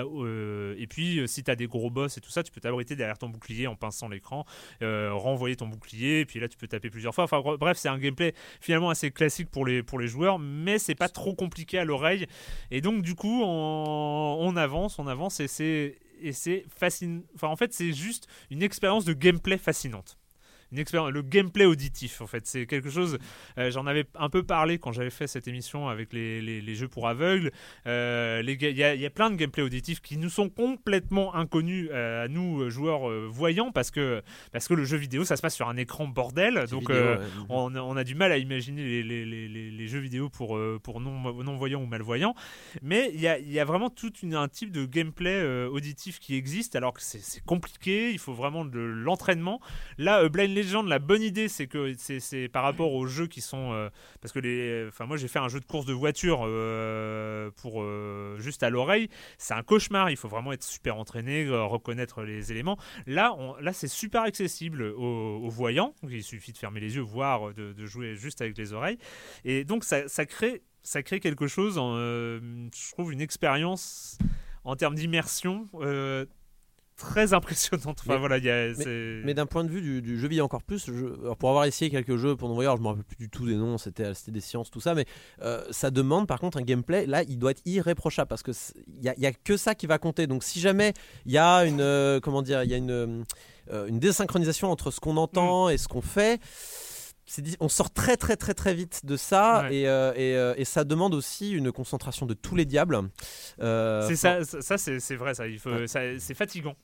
et puis si tu as des gros boss et tout ça, tu peux t'abriter derrière ton bouclier en pinçant l'écran, renvoyer ton bouclier, et puis là tu peux taper plusieurs fois. Enfin bref, c'est un gameplay finalement assez classique pour les, pour les joueurs, mais c'est pas trop compliqué à l'oreille. Et donc du coup, on, on avance, on avance, et c'est fascinant. En fait, c'est juste une expérience de gameplay fascinante. Une expérience, le gameplay auditif en fait. C'est quelque chose, euh, j'en avais un peu parlé quand j'avais fait cette émission avec les, les, jeux pour aveugles. Euh, il y, y, a plein de gameplay auditifs qui nous sont complètement inconnus euh, à nous joueurs voyants parce que, parce que le jeu vidéo ça se passe sur un écran bordel. Donc on, on, a du mal à imaginer les, les jeux vidéo pour, pour non-voyants ou malvoyants. Mais il y a, y a, vraiment tout une, un type de gameplay auditif qui existe alors que c'est compliqué, il faut vraiment de l'entraînement. Là, Blind Legend, la bonne idée, c'est que c'est par rapport aux jeux qui sont. Euh, parce que les. Enfin, moi, j'ai fait un jeu de course de voiture euh, pour euh, juste à l'oreille. C'est un cauchemar. Il faut vraiment être super entraîné, reconnaître les éléments. Là, là c'est super accessible aux, voyants. Il suffit de fermer les yeux, voir, de, jouer juste avec les oreilles. Et donc, ça crée ça crée quelque chose, en, je trouve, une expérience en termes d'immersion très impressionnante. Enfin, mais, voilà, y a, mais, d'un point de vue du, jeu vidéo encore plus, pour avoir essayé quelques jeux pour non-voyeurs, je me rappelle plus du tout des noms, c'était des sciences, tout ça, mais euh, ça demande par contre un gameplay, là, il doit être irréprochable parce que il y, a, que ça qui va compter. Donc si jamais il y a une, euh, comment dire, il y a une, euh, une désynchronisation entre ce qu'on entend et ce qu'on fait on sort très très très très vite de ça et, euh, euh, et, ça demande aussi une concentration de tous les diables. Euh, c'est ça, ça c'est vrai ça. Il faut, c'est fatigant.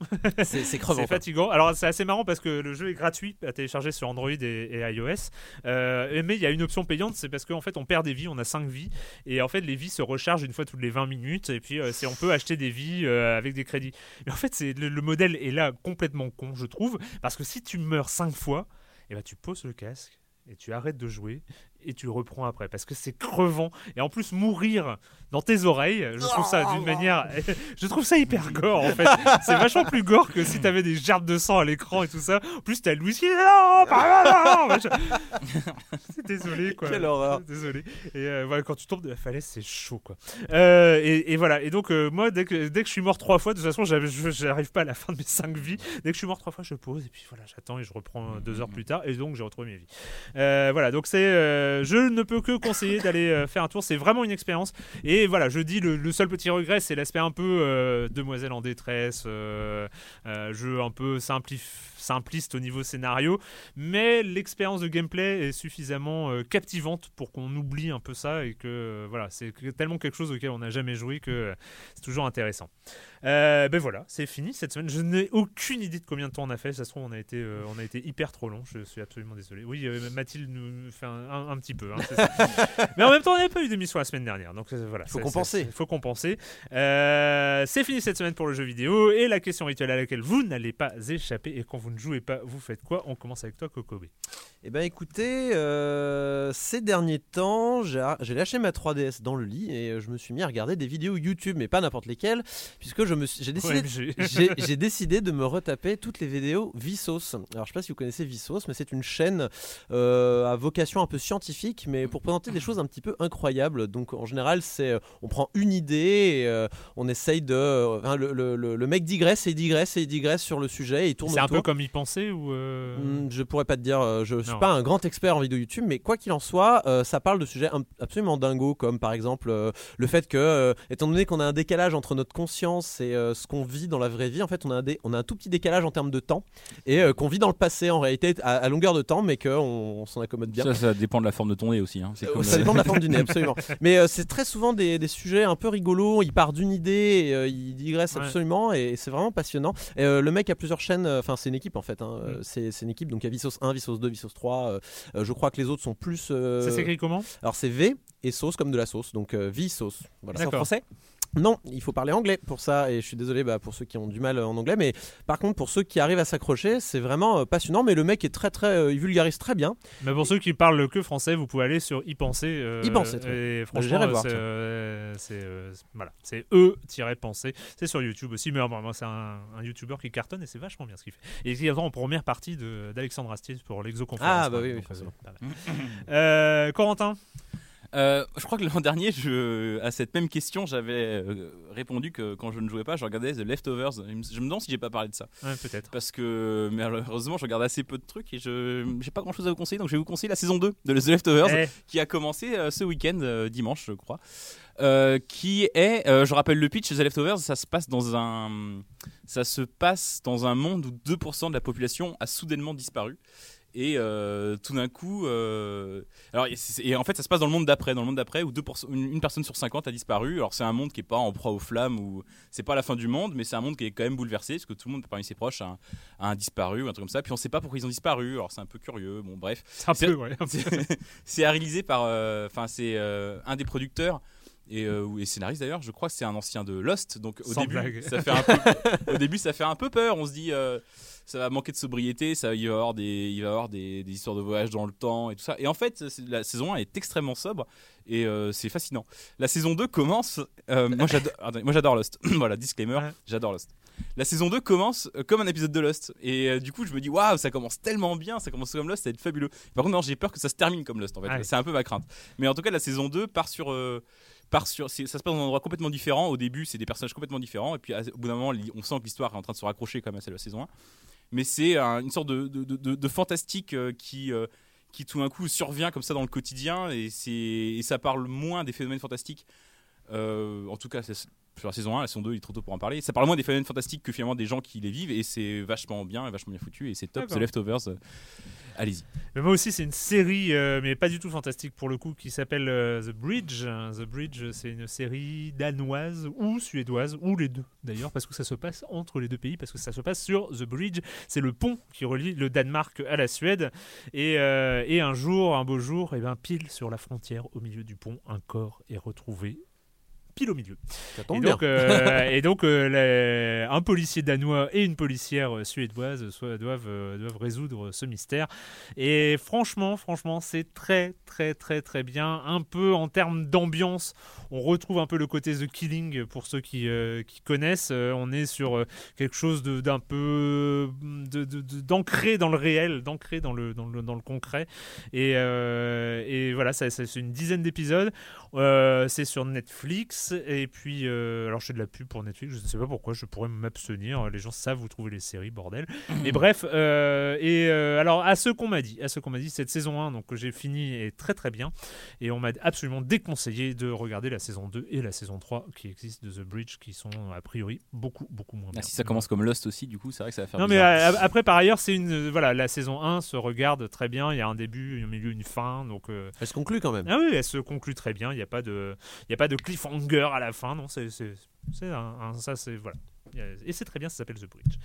C'est crevant. c'est fatigant. Alors c'est assez marrant parce que le jeu est gratuit à télécharger sur Android et, iOS, mais il y a une option payante. C'est parce qu'en fait on perd des vies, on a 5 vies et en fait les vies se rechargent une fois toutes les 20 minutes et puis c'est on peut acheter des vies avec des crédits. Mais en fait le, modèle est là complètement con je trouve parce que si tu meurs 5 fois, et eh ben, tu poses le casque et tu arrêtes de jouer et tu reprends après parce que c'est crevant. Et en plus mourir dans tes oreilles je trouve ça d'une manière je trouve ça hyper gore en fait. C'est vachement plus gore que si t'avais des gerbes de sang à l'écran et tout ça. En plus t'as Louis qui non, désolé quoi. Quelle horreur. Désolé. Et euh, voilà quand tu tombes de la falaise c'est chaud quoi. Euh, et, voilà. Et donc euh, moi dès que, dès que je suis mort trois fois de toute façon j'arrive pas à la fin de mes cinq vies. Dès que je suis mort trois fois je pose et puis voilà j'attends et je reprends deux heures plus tard et donc j'ai retrouvé mes vies voilà. Donc c'est je ne peux que conseiller d'aller euh, faire un tour. C'est vraiment une expérience. Et voilà, je dis le, seul petit regret, c'est l'aspect un peu euh, demoiselle en détresse, jeu un peu simpliste au niveau scénario. Mais l'expérience de gameplay est suffisamment captivante pour qu'on oublie un peu ça et que voilà, c'est tellement quelque chose auquel on n'a jamais joué que c'est toujours intéressant. Euh, ben voilà, c'est fini cette semaine. Je n'ai aucune idée de combien de temps on a fait. Ça se trouve, on a été, euh, on a été hyper trop long. Je suis absolument désolé. Oui, euh, Mathilde nous fait un, petit peu. Hein, Mais en même temps, on n'avait pas eu d'émission la semaine dernière. Donc voilà. Il faut compenser. Il faut compenser. c'est fini cette semaine pour le jeu vidéo. Et la question rituelle à laquelle vous n'allez pas échapper. Et quand vous ne jouez pas, vous faites quoi? On commence avec toi, Kokobe. Eh ben écoutez, ces derniers temps, j'ai lâché ma 3DS dans le lit et je me suis mis à regarder des vidéos YouTube, mais pas n'importe lesquelles, puisque je j'ai décidé, j'ai décidé de me retaper toutes les vidéos Vsauce. Alors je sais pas si vous connaissez Vsauce, mais c'est une chaîne euh, à vocation un peu scientifique, mais pour présenter des choses un petit peu incroyables. Donc en général, c'est euh, on prend une idée, et, euh, on essaye de, le, mec digresse et digresse et digresse sur le sujet et il tourne. C'est un peu comme pensait ou hmm, Je pourrais pas te dire. Je suis pas un grand expert en vidéo YouTube, mais quoi qu'il en soit, ça parle de sujets absolument dingos, comme par exemple le fait que, étant donné qu'on a un décalage entre notre conscience et euh, ce qu'on vit dans la vraie vie. En fait, on a un, on a un tout petit décalage en termes de temps et euh, qu'on vit dans le passé en réalité à, longueur de temps, mais qu'on on, s'en accommode bien. Ça, ça dépend de la forme de ton nez aussi. Hein. Euh, ça dépend de la forme du nez, absolument. mais c'est très souvent des, des, sujets un peu rigolos. Il part d'une idée, et, il digresse absolument et c'est vraiment passionnant. le mec a plusieurs chaînes, enfin, c'est une équipe en fait. Hein. Mm. C'est une équipe, donc il y a Vsauce 1, Vsauce 2, Vsauce 3. je crois que les autres sont plus. Ça s'écrit comment? Alors c'est V et sauce comme de la sauce, donc Vsauce. Voilà. C'est en français non, il faut parler anglais pour ça, et je suis désolé bah, pour ceux qui ont du mal en anglais, mais par contre pour ceux qui arrivent à s'accrocher, c'est vraiment euh, passionnant, mais le mec est très très, euh, il vulgarise très bien. Mais pour ceux qui parlent que français, vous pouvez aller sur y penser. Euh, y penser. Et bah, franchement, c'est voilà, c'est e-penser. C'est sur YouTube aussi, mais c'est un, un YouTuber qui cartonne et c'est vachement bien ce qu'il fait. Et il y a en première partie d'Alexandre Astier pour l'exoconférence. Ah bah oui. oui Corentin? Euh, je crois que l'an dernier, je, à cette même question, j'avais euh, répondu que quand je ne jouais pas, je regardais The Leftovers. Je me demande si j'ai pas parlé de ça. Ouais, peut-être. Parce que malheureusement, je regarde assez peu de trucs et je n'ai pas grand chose à vous conseiller. Donc je vais vous conseiller la saison 2 de The Leftovers eh. qui a commencé euh, ce week-end, dimanche, je crois. qui est, je rappelle le pitch, The Leftovers, ça se passe dans un, ça se passe dans un monde où 2% de la population a soudainement disparu Et euh, tout d'un coup, euh, alors et, en fait, ça se passe dans le monde d'après, dans le monde d'après où deux une, personne sur 50 a disparu. Alors c'est un monde qui est pas en proie aux flammes ou c'est pas la fin du monde, mais c'est un monde qui est quand même bouleversé parce que tout le monde parmi ses proches a un, disparu ou un truc comme ça. Puis on sait pas pourquoi ils ont disparu. Alors c'est un peu curieux. Bon bref, c'est un peu, ouais, c'est réalisé par, euh, enfin c'est un des producteurs et, euh, scénariste d'ailleurs, je crois que c'est un ancien de Lost. Donc au début, ça fait un peu, au début, ça fait un peu peur. On se dit, ça va manquer de sobriété, ça, il va y avoir, des, il va avoir des, histoires de voyage dans le temps et tout ça. Et en fait, la saison 1 est extrêmement sobre et euh, c'est fascinant. La saison 2 commence. Euh, moi, j'adore Lost. voilà, disclaimer, j'adore Lost. La saison 2 commence euh, comme un épisode de Lost. Et du coup, je me dis, waouh, ça commence tellement bien, ça commence comme Lost, ça va être fabuleux. Par contre, j'ai peur que ça se termine comme Lost en fait. C'est un peu ma crainte. Mais en tout cas, la saison 2 part sur. Part sur, ça se passe dans un endroit complètement différent. Au début, c'est des personnages complètement différents. Et puis, au bout d'un moment, on sent que l'histoire est en train de se raccrocher quand même à celle de la saison 1 mais c'est une sorte de, fantastique euh, qui, euh, qui tout d'un coup survient comme ça dans le quotidien et, et ça parle moins des phénomènes fantastiques. Euh, en tout cas, sur la saison 1, la saison 2, il est trop tôt pour en parler. Ça parle moins des phénomènes fantastiques que finalement des gens qui les vivent et c'est vachement bien et vachement bien foutu et c'est top. The Leftovers, Allez-y. Mais moi aussi, c'est une série, euh, mais pas du tout fantastique pour le coup, qui s'appelle euh, The Bridge. The Bridge, c'est une série danoise ou suédoise, ou les deux d'ailleurs, parce que ça se passe entre les deux pays, parce que ça se passe sur The Bridge. C'est le pont qui relie le Danemark à la Suède. Et, euh, et un jour, un beau jour, et eh ben, pile sur la frontière, au milieu du pont, un corps est retrouvé pile au milieu. et, donc, euh, et donc, euh, un policier danois et une policière euh, suédoise soit, doivent, doivent résoudre ce mystère. Et franchement, franchement, c'est très, très, très, très bien. Un peu en termes d'ambiance, on retrouve un peu le côté The Killing pour ceux qui, qui connaissent. on est sur quelque chose d'un peu d'ancré dans le réel, d'ancré dans le, dans, le, dans le concret. Et, et voilà, c'est une dizaine d'épisodes. c'est sur Netflix. Et puis, euh, alors je fais de la pub pour Netflix, je ne sais pas pourquoi, je pourrais m'abstenir. Les gens savent où trouver les séries, bordel. Mais bref, euh, et euh, alors à ce qu'on m'a dit, à ce qu'on m'a dit, cette saison 1, donc que j'ai fini, est très très bien. Et on m'a absolument déconseillé de regarder la saison 2 et la saison 3 qui existent de The Bridge, qui sont a priori beaucoup beaucoup moins ah, bien. si ça commence comme Lost aussi, du coup, c'est vrai que ça va faire. Non, mais après, par ailleurs, c'est une. Voilà, la saison 1 se regarde très bien. Il y a un début, un milieu, une fin. Donc, elle se conclut quand même. Ah oui, elle se conclut très bien. Il n'y a pas de, il y a pas de cliffhanger à la fin. Non, c'est un, ça, c'est voilà. Et c'est très bien, ça s'appelle The Bridge.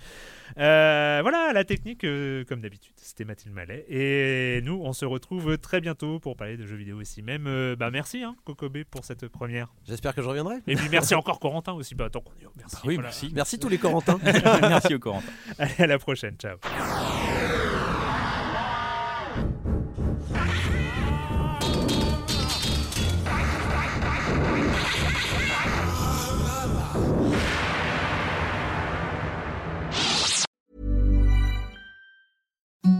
Euh, voilà, la technique, euh, comme d'habitude, c'était Mathilde Mallet. Et nous, on se retrouve très bientôt pour parler de jeux vidéo ici même. Euh, bah, merci, hein, Kokobé, pour cette première. J'espère que je reviendrai. Et puis merci encore, Corentin aussi. Bah, attends, merci. oui, merci. Merci tous les Corentins. merci aux Corentins. Allez, à la prochaine. Ciao. Thank you.